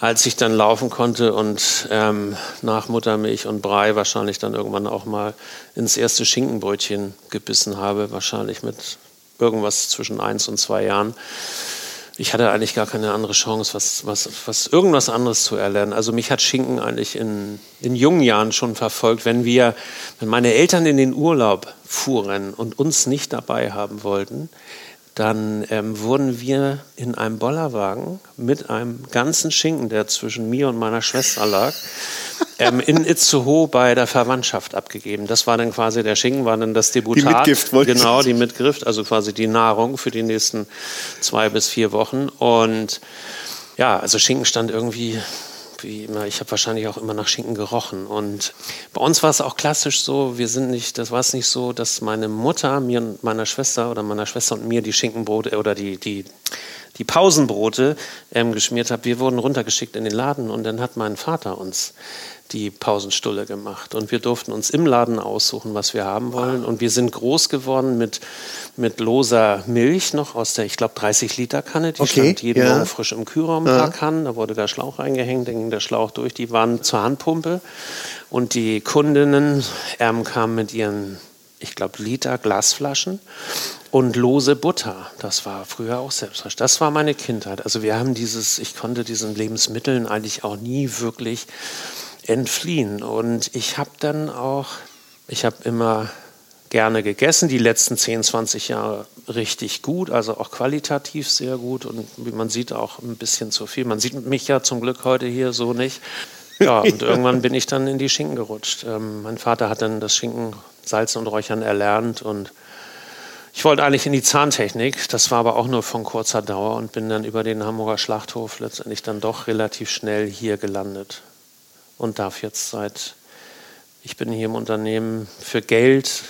als ich dann laufen konnte und ähm, nach Muttermilch und Brei wahrscheinlich dann irgendwann auch mal ins erste Schinkenbrötchen gebissen habe, wahrscheinlich mit irgendwas zwischen eins und zwei Jahren. Ich hatte eigentlich gar keine andere Chance, was, was, was irgendwas anderes zu erlernen. Also mich hat Schinken eigentlich in, in jungen Jahren schon verfolgt, wenn wir, wenn meine Eltern in den Urlaub fuhren und uns nicht dabei haben wollten, dann ähm, wurden wir in einem Bollerwagen mit einem ganzen Schinken, der zwischen mir und meiner Schwester lag, ähm, in Itzehoe bei der Verwandtschaft abgegeben. Das war dann quasi, der Schinken war dann das Debutat. Die Mitgift, wollte Genau, die Mitgift, also quasi die Nahrung für die nächsten zwei bis vier Wochen. Und ja, also Schinken stand irgendwie immer, ich habe wahrscheinlich auch immer nach Schinken gerochen. Und bei uns war es auch klassisch so, wir sind nicht, das war es nicht so, dass meine Mutter mir und meiner Schwester oder meiner Schwester und mir die Schinkenbrote oder die, die, die Pausenbrote ähm, geschmiert hat. Wir wurden runtergeschickt in den Laden und dann hat mein Vater uns die Pausenstulle gemacht. Und wir durften uns im Laden aussuchen, was wir haben wollen. Und wir sind groß geworden mit, mit loser Milch noch aus der, ich glaube, 30 Liter Kanne. Die okay, stand jeden ja. Morgen frisch im Kühlraum, ja. Kannen. Da wurde der Schlauch eingehängt, dann ging der Schlauch durch. Die waren zur Handpumpe. Und die Kundinnen ähm, kamen mit ihren, ich glaube, Liter Glasflaschen und lose Butter. Das war früher auch selbstverständlich. Das war meine Kindheit. Also wir haben dieses, ich konnte diesen Lebensmitteln eigentlich auch nie wirklich entfliehen. Und ich habe dann auch, ich habe immer gerne gegessen, die letzten 10, 20 Jahre richtig gut, also auch qualitativ sehr gut und wie man sieht auch ein bisschen zu viel. Man sieht mich ja zum Glück heute hier so nicht. Ja, und irgendwann bin ich dann in die Schinken gerutscht. Ähm, mein Vater hat dann das Schinken Salzen und Räuchern erlernt. Und ich wollte eigentlich in die Zahntechnik, das war aber auch nur von kurzer Dauer und bin dann über den Hamburger Schlachthof letztendlich dann doch relativ schnell hier gelandet. Und darf jetzt seit, ich bin hier im Unternehmen für Geld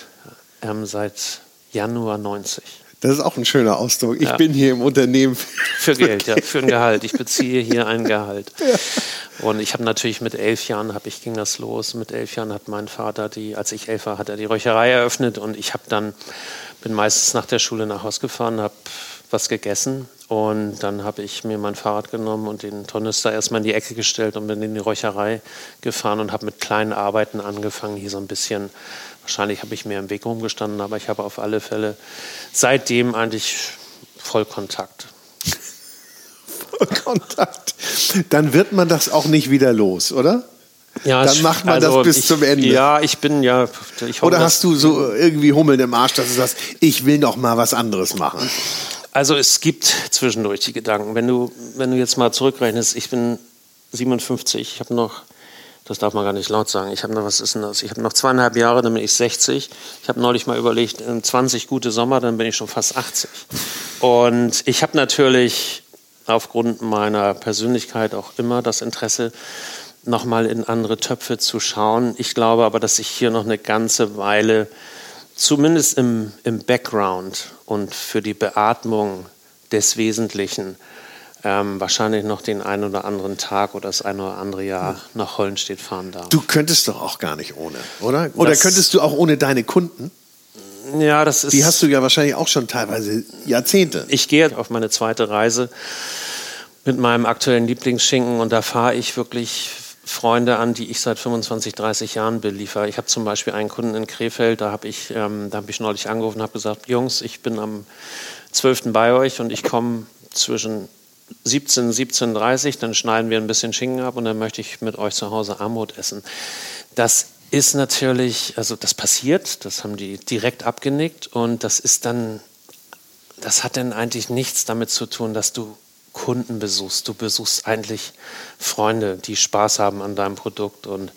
ähm, seit Januar 90. Das ist auch ein schöner Ausdruck. Ich ja. bin hier im Unternehmen. Für Geld, ja, für ein Gehalt. Ich beziehe hier ein Gehalt. Ja. Und ich habe natürlich mit elf Jahren, hab ich, ging das los. Mit elf Jahren hat mein Vater, die, als ich elf war, hat er die Räucherei eröffnet. Und ich habe dann, bin meistens nach der Schule nach Hause gefahren, habe was gegessen. Und dann habe ich mir mein Fahrrad genommen und den Tornister erstmal in die Ecke gestellt und bin in die Räucherei gefahren und habe mit kleinen Arbeiten angefangen, hier so ein bisschen Wahrscheinlich habe ich mehr im Weg rumgestanden, aber ich habe auf alle Fälle seitdem eigentlich Vollkontakt. Vollkontakt. Dann wird man das auch nicht wieder los, oder? Ja, dann macht man also das bis ich, zum Ende. Ja, ich bin ja. Ich Oder hast du so irgendwie Hummeln im Arsch, dass du sagst, ich will noch mal was anderes machen? Also es gibt zwischendurch die Gedanken. Wenn du, wenn du jetzt mal zurückrechnest, ich bin 57, ich habe noch das darf man gar nicht laut sagen. Ich habe noch, was ist denn das? Ich habe noch zweieinhalb Jahre, dann bin ich 60. Ich habe neulich mal überlegt, 20 gute Sommer, dann bin ich schon fast 80. Und ich habe natürlich aufgrund meiner Persönlichkeit auch immer das Interesse, nochmal in andere Töpfe zu schauen. Ich glaube aber, dass ich hier noch eine ganze Weile, zumindest im, im Background und für die Beatmung des Wesentlichen, ähm, wahrscheinlich noch den einen oder anderen Tag oder das eine oder andere Jahr hm. nach Hollenstedt fahren darf. Du könntest doch auch gar nicht ohne, oder? Oder das, könntest du auch ohne deine Kunden? Ja, das ist. Die hast du ja wahrscheinlich auch schon teilweise Jahrzehnte. Ich gehe auf meine zweite Reise mit meinem aktuellen Lieblingsschinken und da fahre ich wirklich Freunde an, die ich seit 25, 30 Jahren beliefer. Ich habe zum Beispiel einen Kunden in Krefeld, da habe ich, ähm, hab ich neulich angerufen und habe gesagt, Jungs, ich bin am 12. bei euch und ich komme zwischen 17, 17.30 dann schneiden wir ein bisschen Schinken ab und dann möchte ich mit euch zu Hause Armut essen. Das ist natürlich, also das passiert, das haben die direkt abgenickt und das ist dann, das hat dann eigentlich nichts damit zu tun, dass du Kunden besuchst. Du besuchst eigentlich Freunde, die Spaß haben an deinem Produkt und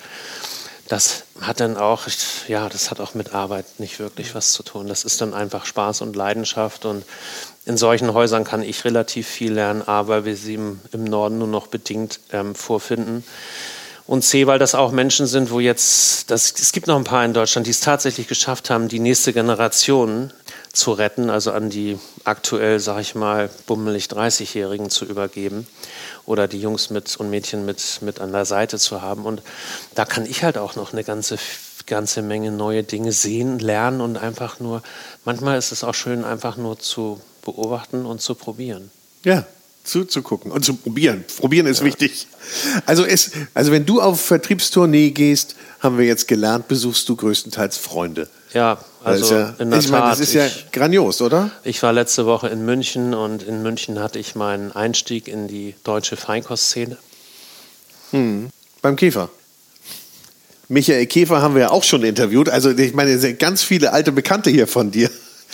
das hat dann auch, ja, das hat auch mit Arbeit nicht wirklich was zu tun. Das ist dann einfach Spaß und Leidenschaft und in solchen Häusern kann ich relativ viel lernen, A, weil wir sie im, im Norden nur noch bedingt ähm, vorfinden. Und C, weil das auch Menschen sind, wo jetzt, das, es gibt noch ein paar in Deutschland, die es tatsächlich geschafft haben, die nächste Generation zu retten, also an die aktuell, sag ich mal, bummelig 30-Jährigen zu übergeben oder die Jungs mit und Mädchen mit, mit an der Seite zu haben. Und da kann ich halt auch noch eine ganze, ganze Menge neue Dinge sehen, lernen und einfach nur, manchmal ist es auch schön, einfach nur zu beobachten und zu probieren. Ja, zuzugucken und zu probieren. Probieren ist ja. wichtig. Also, es, also wenn du auf Vertriebstournee gehst, haben wir jetzt gelernt, besuchst du größtenteils Freunde. Ja, also ja, in der ich Tat. Meine, das ist ja ich, grandios, oder? Ich war letzte Woche in München und in München hatte ich meinen Einstieg in die deutsche Feinkostszene. Hm. Beim Käfer. Michael Käfer haben wir ja auch schon interviewt. Also ich meine, ganz viele alte Bekannte hier von dir.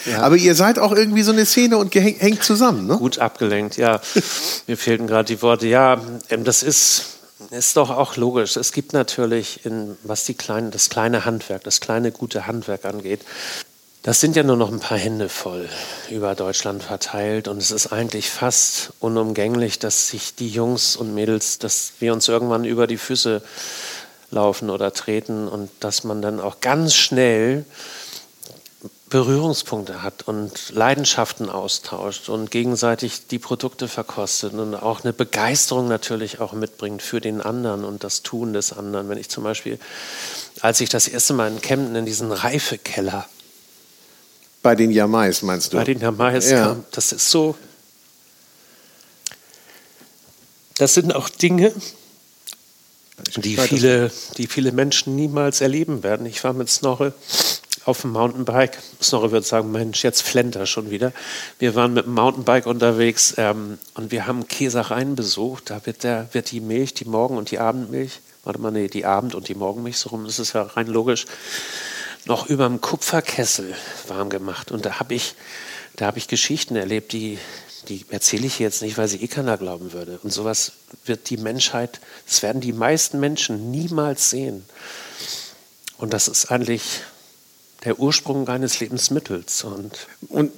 Ja. Aber ihr seid auch irgendwie so eine Szene und hängt zusammen, ne? Gut abgelenkt, ja. Mir fehlten gerade die Worte. Ja, ähm, das ist, ist doch auch logisch. Es gibt natürlich, in, was die kleine, das kleine Handwerk, das kleine gute Handwerk angeht, das sind ja nur noch ein paar Hände voll über Deutschland verteilt und es ist eigentlich fast unumgänglich, dass sich die Jungs und Mädels, dass wir uns irgendwann über die Füße laufen oder treten und dass man dann auch ganz schnell Berührungspunkte hat und Leidenschaften austauscht und gegenseitig die Produkte verkostet und auch eine Begeisterung natürlich auch mitbringt für den anderen und das Tun des anderen. Wenn ich zum Beispiel, als ich das erste Mal in Kempten in diesen Reifekeller bei den Yamais meinst du? Bei den Yamais ja. kam, das ist so, das sind auch Dinge, die viele, die viele Menschen niemals erleben werden. Ich war mit Snorre auf dem Mountainbike. Snorre würde sagen, Mensch, jetzt flennt er schon wieder. Wir waren mit dem Mountainbike unterwegs ähm, und wir haben Käsereien besucht. Da wird, der, wird die Milch, die Morgen- und die Abendmilch, warte mal, nee, die Abend- und die Morgenmilch, so rum, ist ja rein logisch, noch über dem Kupferkessel warm gemacht. Und da habe ich, da ich Geschichten erlebt, die, die erzähle ich jetzt nicht, weil sie eh keiner glauben würde. Und sowas wird die Menschheit, das werden die meisten Menschen niemals sehen. Und das ist eigentlich der Ursprung eines Lebensmittels. Und, und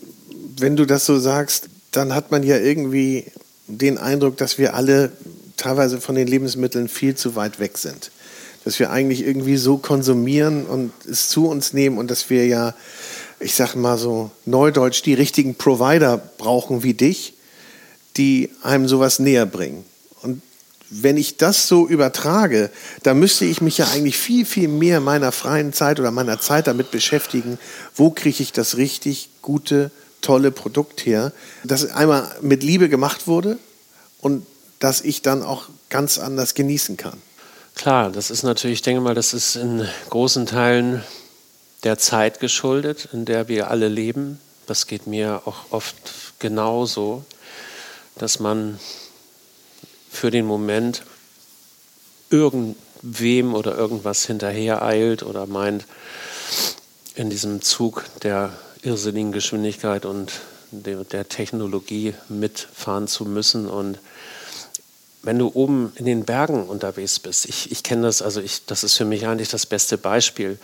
wenn du das so sagst, dann hat man ja irgendwie den Eindruck, dass wir alle teilweise von den Lebensmitteln viel zu weit weg sind. Dass wir eigentlich irgendwie so konsumieren und es zu uns nehmen und dass wir ja ich sag mal so neudeutsch, die richtigen Provider brauchen wie dich, die einem sowas näher bringen. Wenn ich das so übertrage, dann müsste ich mich ja eigentlich viel, viel mehr meiner freien Zeit oder meiner Zeit damit beschäftigen, wo kriege ich das richtig gute, tolle Produkt her, das einmal mit Liebe gemacht wurde und das ich dann auch ganz anders genießen kann. Klar, das ist natürlich, ich denke mal, das ist in großen Teilen der Zeit geschuldet, in der wir alle leben. Das geht mir auch oft genauso, dass man für den Moment irgendwem oder irgendwas hinterher eilt oder meint, in diesem Zug der irrsinnigen Geschwindigkeit und der Technologie mitfahren zu müssen. Und wenn du oben in den Bergen unterwegs bist, ich, ich kenne das, also ich, das ist für mich eigentlich das beste Beispiel.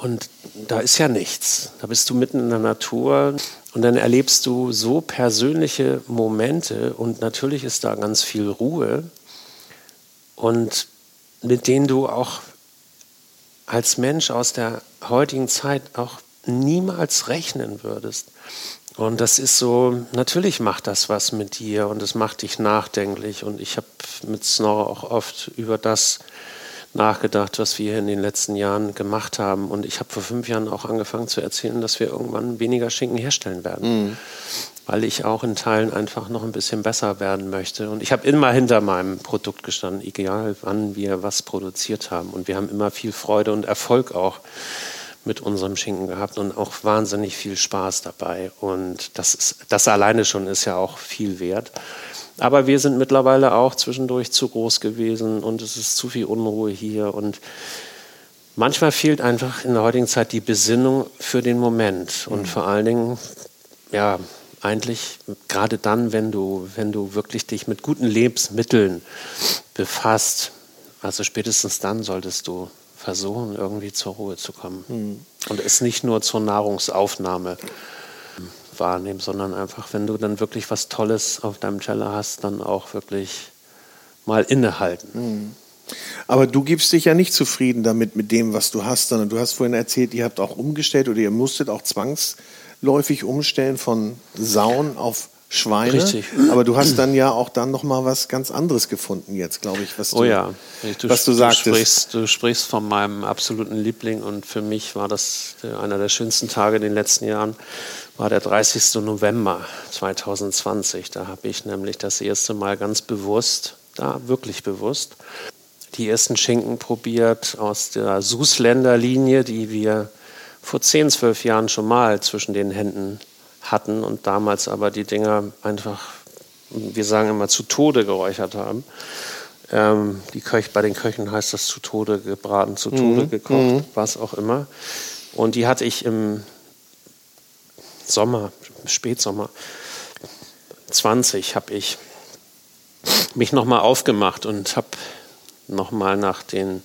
Und da ist ja nichts. Da bist du mitten in der Natur und dann erlebst du so persönliche Momente und natürlich ist da ganz viel Ruhe und mit denen du auch als Mensch aus der heutigen Zeit auch niemals rechnen würdest. Und das ist so, natürlich macht das was mit dir und es macht dich nachdenklich. Und ich habe mit Snorre auch oft über das nachgedacht, was wir in den letzten Jahren gemacht haben. Und ich habe vor fünf Jahren auch angefangen zu erzählen, dass wir irgendwann weniger Schinken herstellen werden. Mhm. Weil ich auch in Teilen einfach noch ein bisschen besser werden möchte. Und ich habe immer hinter meinem Produkt gestanden, egal wann wir was produziert haben. Und wir haben immer viel Freude und Erfolg auch mit unserem Schinken gehabt und auch wahnsinnig viel Spaß dabei. Und das, ist, das alleine schon ist ja auch viel wert. Aber wir sind mittlerweile auch zwischendurch zu groß gewesen und es ist zu viel Unruhe hier. Und manchmal fehlt einfach in der heutigen Zeit die Besinnung für den Moment. Und mhm. vor allen Dingen, ja, eigentlich gerade dann, wenn du, wenn du wirklich dich mit guten Lebensmitteln befasst, also spätestens dann solltest du versuchen, irgendwie zur Ruhe zu kommen. Mhm. Und es nicht nur zur Nahrungsaufnahme wahrnehmen, sondern einfach, wenn du dann wirklich was Tolles auf deinem Teller hast, dann auch wirklich mal innehalten. Mhm. Aber du gibst dich ja nicht zufrieden damit, mit dem, was du hast, sondern du hast vorhin erzählt, ihr habt auch umgestellt oder ihr musstet auch zwangsläufig umstellen von Sauen auf Schweine. Richtig. Aber du hast dann ja auch dann noch mal was ganz anderes gefunden jetzt, glaube ich, was oh du, oh ja. du, was du, du sagtest. Sprichst, du sprichst von meinem absoluten Liebling und für mich war das einer der schönsten Tage in den letzten Jahren, war der 30. November 2020. Da habe ich nämlich das erste Mal ganz bewusst, da wirklich bewusst, die ersten Schinken probiert aus der Susländer Linie, die wir vor 10, 12 Jahren schon mal zwischen den Händen hatten und damals aber die Dinger einfach, wir sagen immer, zu Tode geräuchert haben. Ähm, die Köch, bei den Köchen heißt das zu Tode gebraten, zu Tode mhm. gekocht, mhm. was auch immer. Und die hatte ich im Sommer, Spätsommer 20, habe ich mich nochmal aufgemacht und habe nochmal nach den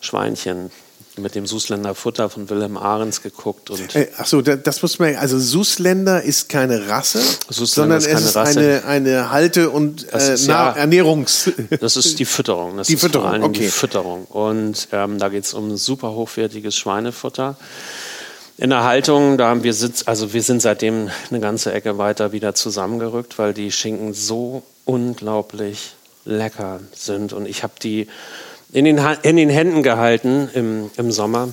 Schweinchen mit dem Susländer Futter von Wilhelm Ahrens geguckt. Und äh, Achso, das muss man, also Susländer ist keine Rasse, Susländer sondern ist es ist Rasse. eine, eine Halte- und äh, ja, Ernährungs... Das ist die Fütterung. Das die Fütterung, okay. die Fütterung. Und ähm, da geht es um super hochwertiges Schweinefutter. In der Haltung, da haben wir Sitz, also wir sind seitdem eine ganze Ecke weiter wieder zusammengerückt, weil die Schinken so unglaublich lecker sind. Und ich habe die in den, in den Händen gehalten im, im Sommer.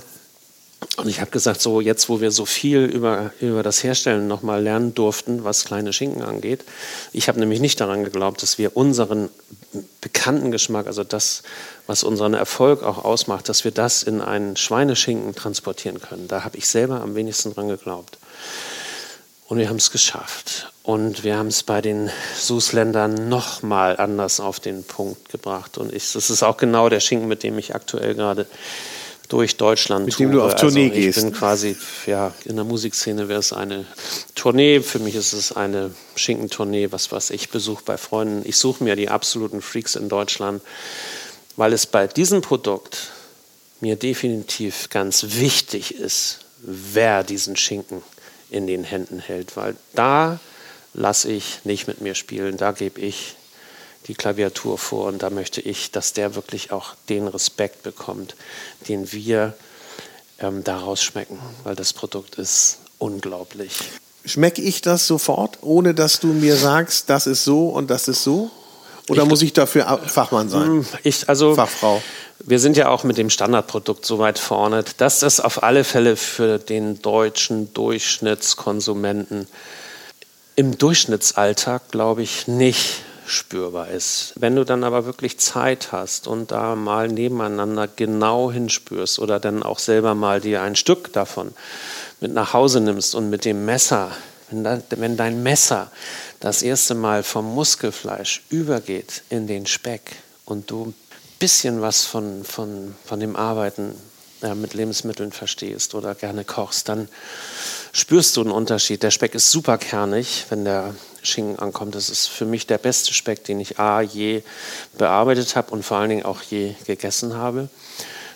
Und ich habe gesagt, so jetzt, wo wir so viel über, über das Herstellen nochmal lernen durften, was kleine Schinken angeht, ich habe nämlich nicht daran geglaubt, dass wir unseren bekannten Geschmack, also das, was unseren Erfolg auch ausmacht, dass wir das in einen Schweineschinken transportieren können. Da habe ich selber am wenigsten dran geglaubt. Und wir haben es geschafft. Und wir haben es bei den SUS-Ländern nochmal anders auf den Punkt gebracht. Und ich, das ist auch genau der Schinken, mit dem ich aktuell gerade durch Deutschland Mit dem du auf Tournee also ich gehst. Ich bin quasi, ja, in der Musikszene wäre es eine Tournee. Für mich ist es eine Schinkentournee, was, was ich besuche bei Freunden. Ich suche mir die absoluten Freaks in Deutschland, weil es bei diesem Produkt mir definitiv ganz wichtig ist, wer diesen Schinken in den Händen hält, weil da lasse ich nicht mit mir spielen, da gebe ich die Klaviatur vor und da möchte ich, dass der wirklich auch den Respekt bekommt, den wir ähm, daraus schmecken, weil das Produkt ist unglaublich. Schmecke ich das sofort, ohne dass du mir sagst, das ist so und das ist so? Oder ich, muss ich dafür Fachmann sein? Hm, ich, also, Fachfrau. Wir sind ja auch mit dem Standardprodukt so weit vorne, dass das auf alle Fälle für den deutschen Durchschnittskonsumenten im Durchschnittsalltag, glaube ich, nicht spürbar ist. Wenn du dann aber wirklich Zeit hast und da mal nebeneinander genau hinspürst oder dann auch selber mal dir ein Stück davon mit nach Hause nimmst und mit dem Messer, wenn, dein Messer das erste Mal vom Muskelfleisch übergeht in den Speck und du ein bisschen was von, von, von dem Arbeiten ja, mit Lebensmitteln verstehst oder gerne kochst, dann spürst du einen Unterschied. Der Speck ist super kernig, wenn der Schinken ankommt. Das ist für mich der beste Speck, den ich A je bearbeitet habe und vor allen Dingen auch je gegessen habe.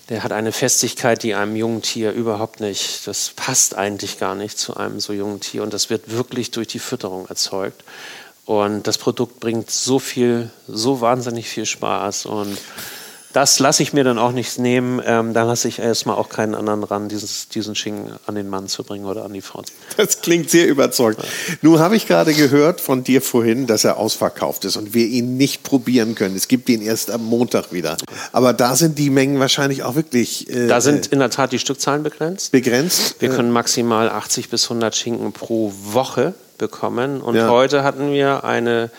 Der hat eine Festigkeit, die einem jungen Tier überhaupt nicht, das passt eigentlich gar nicht zu einem so jungen Tier und das wird wirklich durch die Fütterung erzeugt. Und das Produkt bringt so viel, so wahnsinnig viel Spaß und das lasse ich mir dann auch nicht nehmen. Ähm, da lasse ich erstmal auch keinen anderen ran, dieses, diesen Schinken an den Mann zu bringen oder an die Frau. Das klingt sehr überzeugt. Ja. Nun habe ich gerade gehört von dir vorhin, dass er ausverkauft ist und wir ihn nicht probieren können. Es gibt ihn erst am Montag wieder. Aber da sind die Mengen wahrscheinlich auch wirklich. Äh, da sind in der Tat die Stückzahlen begrenzt. Begrenzt. Wir können maximal 80 bis 100 Schinken pro Woche bekommen. Und ja. heute hatten wir eine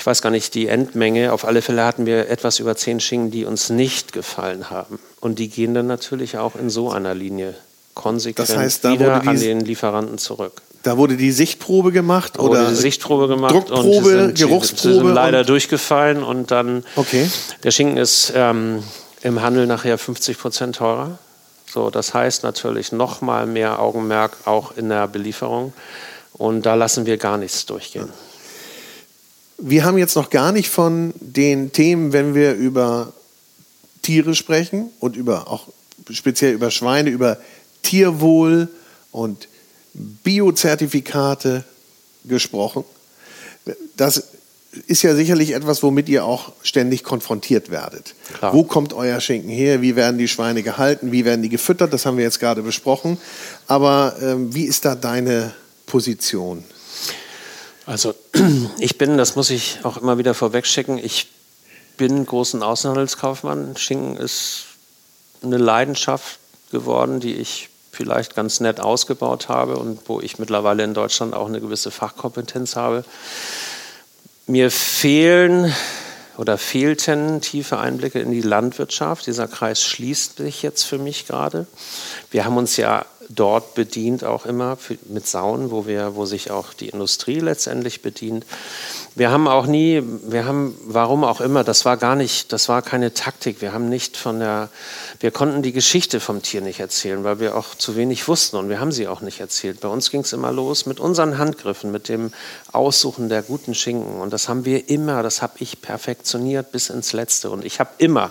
ich weiß gar nicht die Endmenge, auf alle Fälle hatten wir etwas über zehn Schinken, die uns nicht gefallen haben. Und die gehen dann natürlich auch in so einer Linie konsequent das heißt, da wieder an den Lieferanten zurück. Da wurde die Sichtprobe gemacht da oder wurde die Sichtprobe gemacht Druckprobe, und sind, Geruchsprobe sind leider durchgefallen und dann okay. der Schinken ist ähm, im Handel nachher 50 Prozent teurer. So, das heißt natürlich noch mal mehr Augenmerk auch in der Belieferung und da lassen wir gar nichts durchgehen. Ja wir haben jetzt noch gar nicht von den Themen, wenn wir über Tiere sprechen und über auch speziell über Schweine, über Tierwohl und Biozertifikate gesprochen. Das ist ja sicherlich etwas, womit ihr auch ständig konfrontiert werdet. Klar. Wo kommt euer Schinken her? Wie werden die Schweine gehalten? Wie werden die gefüttert? Das haben wir jetzt gerade besprochen. Aber ähm, wie ist da deine Position? Also ich bin, das muss ich auch immer wieder vorwegschicken, ich bin großen Außenhandelskaufmann. Schinken ist eine Leidenschaft geworden, die ich vielleicht ganz nett ausgebaut habe und wo ich mittlerweile in Deutschland auch eine gewisse Fachkompetenz habe. Mir fehlen oder fehlten tiefe Einblicke in die Landwirtschaft. Dieser Kreis schließt sich jetzt für mich gerade. Wir haben uns ja dort bedient auch immer für, mit Sauen, wo wir, wo sich auch die Industrie letztendlich bedient. Wir haben auch nie, wir haben, warum auch immer, das war gar nicht, das war keine Taktik. Wir haben nicht von der, wir konnten die Geschichte vom Tier nicht erzählen, weil wir auch zu wenig wussten und wir haben sie auch nicht erzählt. Bei uns ging es immer los mit unseren Handgriffen, mit dem Aussuchen der guten Schinken und das haben wir immer, das habe ich perfektioniert bis ins Letzte und ich habe immer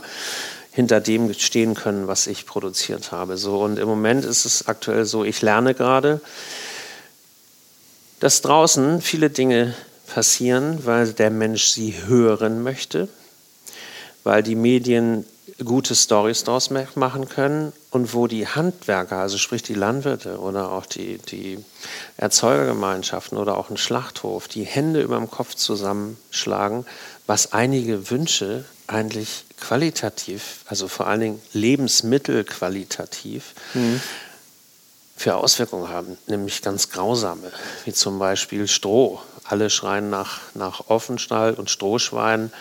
hinter dem stehen können, was ich produziert habe. So, und im Moment ist es aktuell so, ich lerne gerade, dass draußen viele Dinge passieren, weil der Mensch sie hören möchte, weil die Medien gute Stories daraus machen können und wo die Handwerker, also sprich die Landwirte oder auch die, die Erzeugergemeinschaften oder auch ein Schlachthof, die Hände über dem Kopf zusammenschlagen, was einige Wünsche eigentlich qualitativ, also vor allen Dingen lebensmittelqualitativ, mhm. für Auswirkungen haben, nämlich ganz grausame, wie zum Beispiel Stroh. Alle schreien nach, nach Offenstall und Strohschwein.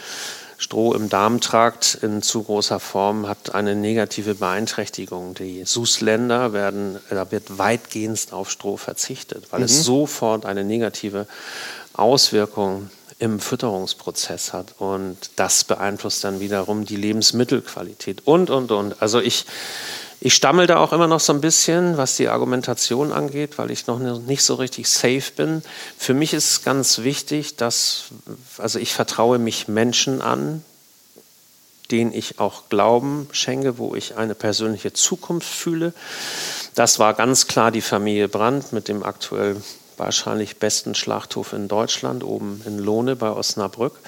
Stroh im Darmtrakt in zu großer Form hat eine negative Beeinträchtigung. Die SUS-Länder werden, da wird weitgehend auf Stroh verzichtet, weil mhm. es sofort eine negative Auswirkung im Fütterungsprozess hat. Und das beeinflusst dann wiederum die Lebensmittelqualität und, und, und. Also ich, ich stammel da auch immer noch so ein bisschen, was die Argumentation angeht, weil ich noch nicht so richtig safe bin. Für mich ist ganz wichtig, dass, also ich vertraue mich Menschen an, denen ich auch Glauben schenke, wo ich eine persönliche Zukunft fühle. Das war ganz klar die Familie Brandt mit dem aktuell wahrscheinlich besten Schlachthof in Deutschland, oben in Lohne bei Osnabrück.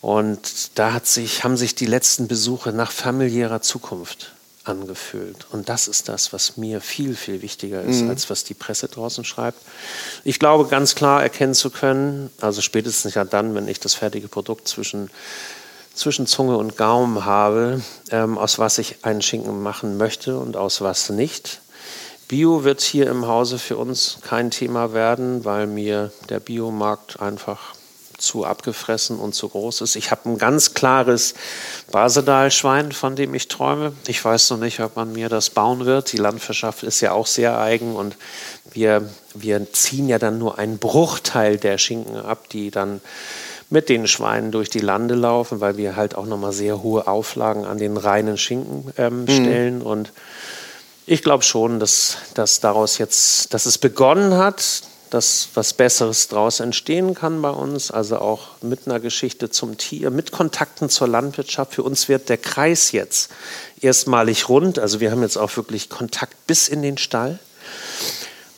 Und da hat sich, haben sich die letzten Besuche nach familiärer Zukunft angefühlt. Und das ist das, was mir viel, viel wichtiger ist, mhm. als was die Presse draußen schreibt. Ich glaube, ganz klar erkennen zu können, also spätestens ja dann, wenn ich das fertige Produkt zwischen, zwischen Zunge und Gaumen habe, ähm, aus was ich einen Schinken machen möchte und aus was nicht. Bio wird hier im Hause für uns kein Thema werden, weil mir der Biomarkt einfach zu abgefressen und zu groß ist. Ich habe ein ganz klares Basedal-Schwein, von dem ich träume. Ich weiß noch nicht, ob man mir das bauen wird. Die Landwirtschaft ist ja auch sehr eigen und wir, wir ziehen ja dann nur einen Bruchteil der Schinken ab, die dann mit den Schweinen durch die Lande laufen, weil wir halt auch nochmal sehr hohe Auflagen an den reinen Schinken ähm, mhm. stellen. Mhm. Und ich glaube schon, dass, dass daraus jetzt, dass es begonnen hat, dass was Besseres daraus entstehen kann bei uns, also auch mit einer Geschichte zum Tier, mit Kontakten zur Landwirtschaft. Für uns wird der Kreis jetzt erstmalig rund, also wir haben jetzt auch wirklich Kontakt bis in den Stall.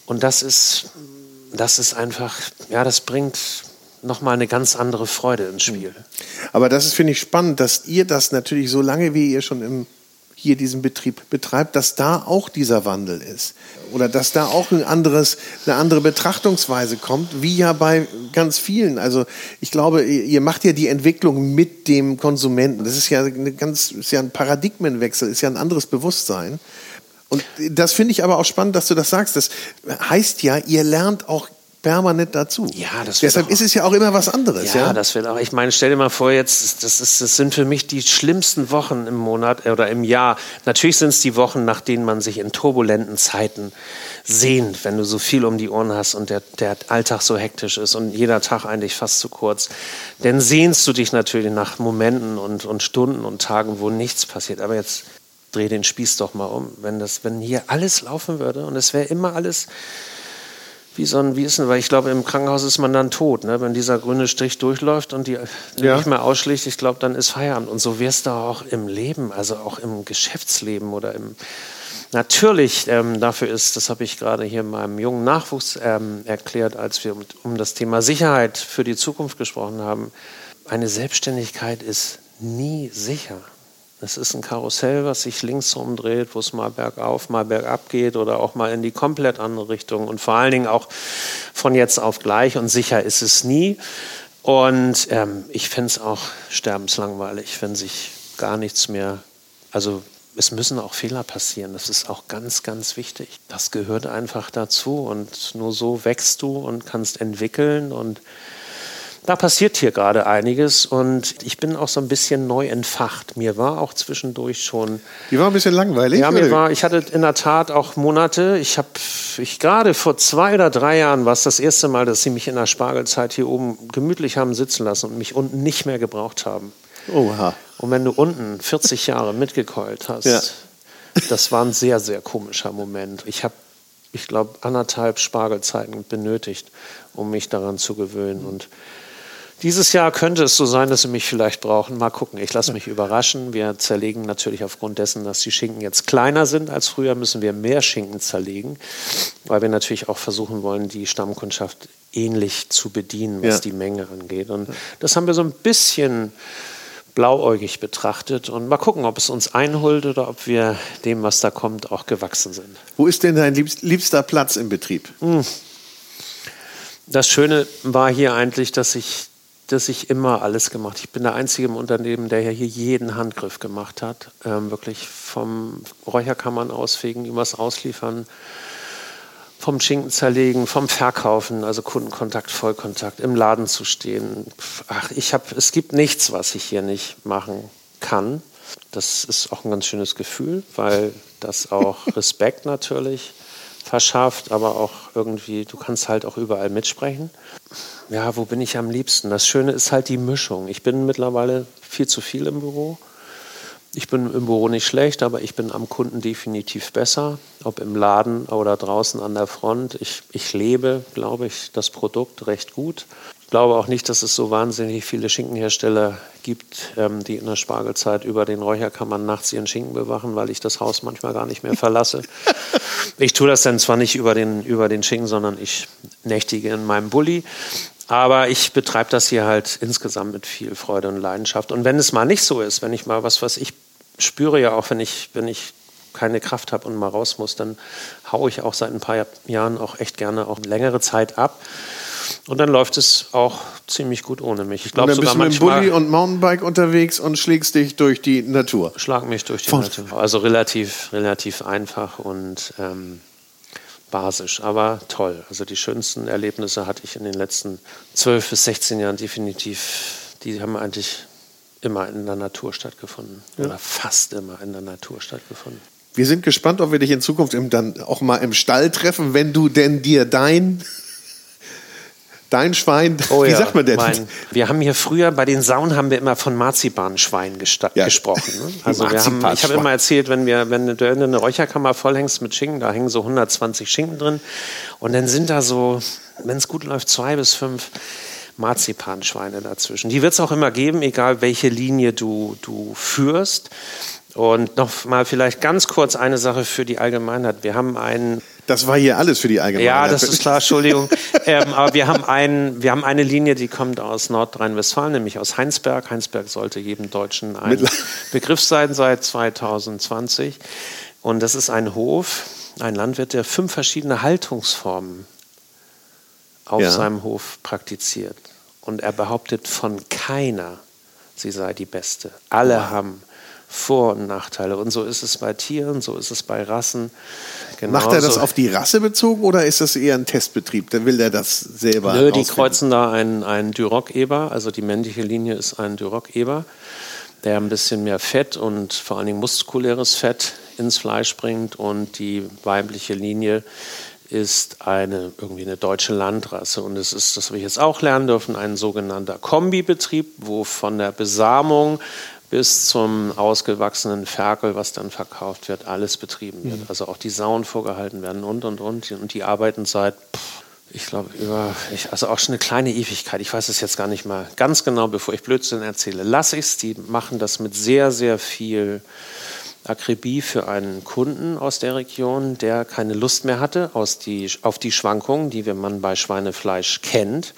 Und das ist, das ist einfach, ja, das bringt nochmal eine ganz andere Freude ins Spiel. Aber das ist, finde ich, spannend, dass ihr das natürlich so lange, wie ihr schon im hier diesen Betrieb betreibt, dass da auch dieser Wandel ist. Oder dass da auch ein anderes, eine andere Betrachtungsweise kommt, wie ja bei ganz vielen. Also ich glaube, ihr macht ja die Entwicklung mit dem Konsumenten. Das ist ja eine ganz, ist ja ein Paradigmenwechsel, ist ja ein anderes Bewusstsein. Und das finde ich aber auch spannend, dass du das sagst. Das heißt ja, ihr lernt auch permanent dazu. Ja, das Deshalb auch, ist es ja auch immer was anderes. Ja, ja, das wird auch. Ich meine, stell dir mal vor, jetzt, das, ist, das sind für mich die schlimmsten Wochen im Monat oder im Jahr. Natürlich sind es die Wochen, nach denen man sich in turbulenten Zeiten sehnt, wenn du so viel um die Ohren hast und der, der Alltag so hektisch ist und jeder Tag eigentlich fast zu kurz. Dann sehnst du dich natürlich nach Momenten und, und Stunden und Tagen, wo nichts passiert. Aber jetzt dreh den Spieß doch mal um. Wenn, das, wenn hier alles laufen würde und es wäre immer alles wie so ein, wie ist denn, weil ich glaube, im Krankenhaus ist man dann tot, ne? wenn dieser grüne Strich durchläuft und die ja. nicht mehr ausschlägt, ich glaube, dann ist Feierabend. Und so wär's da auch im Leben, also auch im Geschäftsleben oder im, Natürlich, ähm, dafür ist, das habe ich gerade hier meinem jungen Nachwuchs ähm, erklärt, als wir um, um das Thema Sicherheit für die Zukunft gesprochen haben. Eine Selbstständigkeit ist nie sicher. Es ist ein Karussell, was sich links umdreht, wo es mal bergauf, mal bergab geht oder auch mal in die komplett andere Richtung. Und vor allen Dingen auch von jetzt auf gleich und sicher ist es nie. Und ähm, ich finde es auch sterbenslangweilig, wenn sich gar nichts mehr, also es müssen auch Fehler passieren. Das ist auch ganz, ganz wichtig. Das gehört einfach dazu und nur so wächst du und kannst entwickeln und da passiert hier gerade einiges und ich bin auch so ein bisschen neu entfacht. Mir war auch zwischendurch schon. Die war ein bisschen langweilig. Ja, mir war, ich hatte in der Tat auch Monate. Ich habe, ich gerade vor zwei oder drei Jahren war es das erste Mal, dass sie mich in der Spargelzeit hier oben gemütlich haben sitzen lassen und mich unten nicht mehr gebraucht haben. Oha. Und wenn du unten 40 Jahre mitgekeult hast, ja. das war ein sehr, sehr komischer Moment. Ich habe ich glaube, anderthalb Spargelzeiten benötigt, um mich daran zu gewöhnen. Und dieses Jahr könnte es so sein, dass sie mich vielleicht brauchen. Mal gucken, ich lasse mich überraschen. Wir zerlegen natürlich aufgrund dessen, dass die Schinken jetzt kleiner sind als früher, müssen wir mehr Schinken zerlegen, weil wir natürlich auch versuchen wollen, die Stammkundschaft ähnlich zu bedienen, was ja. die Menge angeht. Und das haben wir so ein bisschen blauäugig betrachtet und mal gucken, ob es uns einholt oder ob wir dem, was da kommt, auch gewachsen sind. Wo ist denn dein liebster Platz im Betrieb? Hm. Das Schöne war hier eigentlich, dass ich dass ich immer alles gemacht. Ich bin der Einzige im Unternehmen, der ja hier jeden Handgriff gemacht hat. Ähm, wirklich vom Räucherkammern ausfegen, übers Ausliefern, vom Schinken zerlegen, vom Verkaufen, also Kundenkontakt, Vollkontakt, im Laden zu stehen. Ach, ich habe, es gibt nichts, was ich hier nicht machen kann. Das ist auch ein ganz schönes Gefühl, weil das auch Respekt natürlich verschafft, aber auch irgendwie, du kannst halt auch überall mitsprechen ja, wo bin ich am liebsten? Das Schöne ist halt die Mischung. Ich bin mittlerweile viel zu viel im Büro. Ich bin im Büro nicht schlecht, aber ich bin am Kunden definitiv besser, ob im Laden oder draußen an der Front. Ich, ich lebe, glaube ich, das Produkt recht gut. Ich glaube auch nicht, dass es so wahnsinnig viele Schinkenhersteller gibt, ähm, die in der Spargelzeit über den Räucherkammern nachts ihren Schinken bewachen, weil ich das Haus manchmal gar nicht mehr verlasse. ich tue das dann zwar nicht über den, über den Schinken, sondern ich nächtige in meinem Bulli. Aber ich betreibe das hier halt insgesamt mit viel Freude und Leidenschaft. Und wenn es mal nicht so ist, wenn ich mal was, was ich spüre ja auch, wenn ich, wenn ich keine Kraft habe und mal raus muss, dann haue ich auch seit ein paar Jahren auch echt gerne auch längere Zeit ab. Und dann läuft es auch ziemlich gut ohne mich. Ich glaube sogar bist du mit Bulli und Mountainbike unterwegs und schlägst dich durch die Natur. Schlag mich durch die Von Natur. Also relativ, relativ einfach und ähm, basisch, aber toll. Also die schönsten Erlebnisse hatte ich in den letzten 12 bis 16 Jahren definitiv. Die haben eigentlich immer in der Natur stattgefunden. Ja. Oder fast immer in der Natur stattgefunden. Wir sind gespannt, ob wir dich in Zukunft im, dann auch mal im Stall treffen, wenn du denn dir dein Dein Schwein, oh wie ja, sagt man denn? Mein, wir haben hier früher bei den Saunen haben wir immer von Marzipanschwein ja. gesprochen. Ne? Also wir haben, ich habe immer erzählt, wenn wir, wenn du eine Räucherkammer vollhängst mit Schinken, da hängen so 120 Schinken drin und dann sind da so, wenn es gut läuft, zwei bis fünf Marzipanschweine dazwischen. Die wird es auch immer geben, egal welche Linie du, du führst. Und noch mal vielleicht ganz kurz eine Sache für die Allgemeinheit. Wir haben einen. Das war hier alles für die Allgemeinheit. Ja, das ist klar, Entschuldigung. ähm, aber wir haben, ein, wir haben eine Linie, die kommt aus Nordrhein-Westfalen, nämlich aus Heinsberg. Heinsberg sollte jedem Deutschen ein Begriff sein seit 2020. Und das ist ein Hof, ein Landwirt, der fünf verschiedene Haltungsformen auf ja. seinem Hof praktiziert. Und er behauptet von keiner, sie sei die beste. Alle wow. haben vor- und Nachteile. Und so ist es bei Tieren, so ist es bei Rassen. Genauso. Macht er das auf die Rasse bezogen oder ist das eher ein Testbetrieb? Dann will er das selber. Nö, die kreuzen da einen, einen Duroc-Eber, also die männliche Linie ist ein Duroc-Eber, der ein bisschen mehr Fett und vor allen Dingen muskuläres Fett ins Fleisch bringt und die weibliche Linie ist eine, irgendwie eine deutsche Landrasse. Und es ist, das habe ich jetzt auch lernen dürfen, ein sogenannter Kombibetrieb, wo von der Besamung bis zum ausgewachsenen Ferkel, was dann verkauft wird, alles betrieben wird. Mhm. Also auch die Sauen vorgehalten werden und, und, und. Und die arbeiten seit, ich glaube, über, ich, also auch schon eine kleine Ewigkeit. Ich weiß es jetzt gar nicht mal ganz genau, bevor ich Blödsinn erzähle. Lass ich es. Die machen das mit sehr, sehr viel Akribie für einen Kunden aus der Region, der keine Lust mehr hatte aus die, auf die Schwankungen, die man bei Schweinefleisch kennt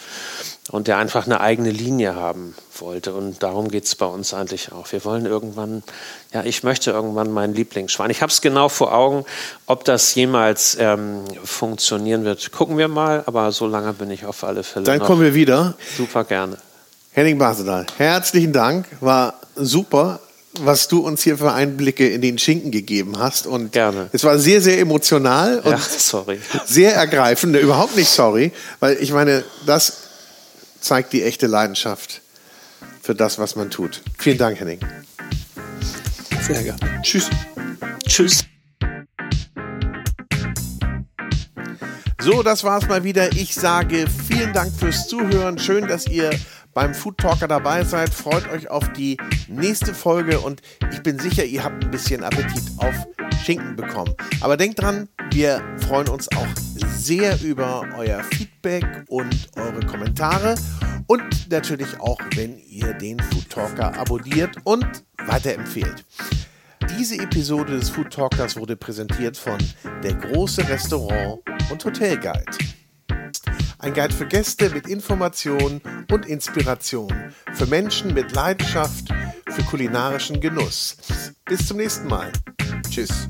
und der einfach eine eigene Linie haben wollte. Und darum geht es bei uns eigentlich auch. Wir wollen irgendwann, ja, ich möchte irgendwann meinen Lieblingsschwein. Ich habe es genau vor Augen, ob das jemals ähm, funktionieren wird. Gucken wir mal, aber so lange bin ich auf alle Fälle. Dann kommen wir wieder. Super gerne. Henning Basedal, herzlichen Dank. War super was du uns hier für Einblicke in den Schinken gegeben hast. Und Gerne. Es war sehr, sehr emotional und ja, sorry. sehr ergreifend. Überhaupt nicht sorry, weil ich meine, das zeigt die echte Leidenschaft für das, was man tut. Vielen Dank, Henning. Sehr gerne. Tschüss. Tschüss. So, das war's mal wieder. Ich sage vielen Dank fürs Zuhören. Schön, dass ihr beim Food Talker dabei seid. Freut euch auf die nächste Folge und ich bin sicher, ihr habt ein bisschen Appetit auf Schinken bekommen. Aber denkt dran, wir freuen uns auch sehr über euer Feedback und eure Kommentare und natürlich auch, wenn ihr den Food Talker abonniert und weiterempfehlt. Diese Episode des Food Talkers wurde präsentiert von Der große Restaurant und Hotel Guide. Ein Guide für Gäste mit Informationen und Inspiration, für Menschen mit Leidenschaft für kulinarischen Genuss. Bis zum nächsten Mal. Tschüss.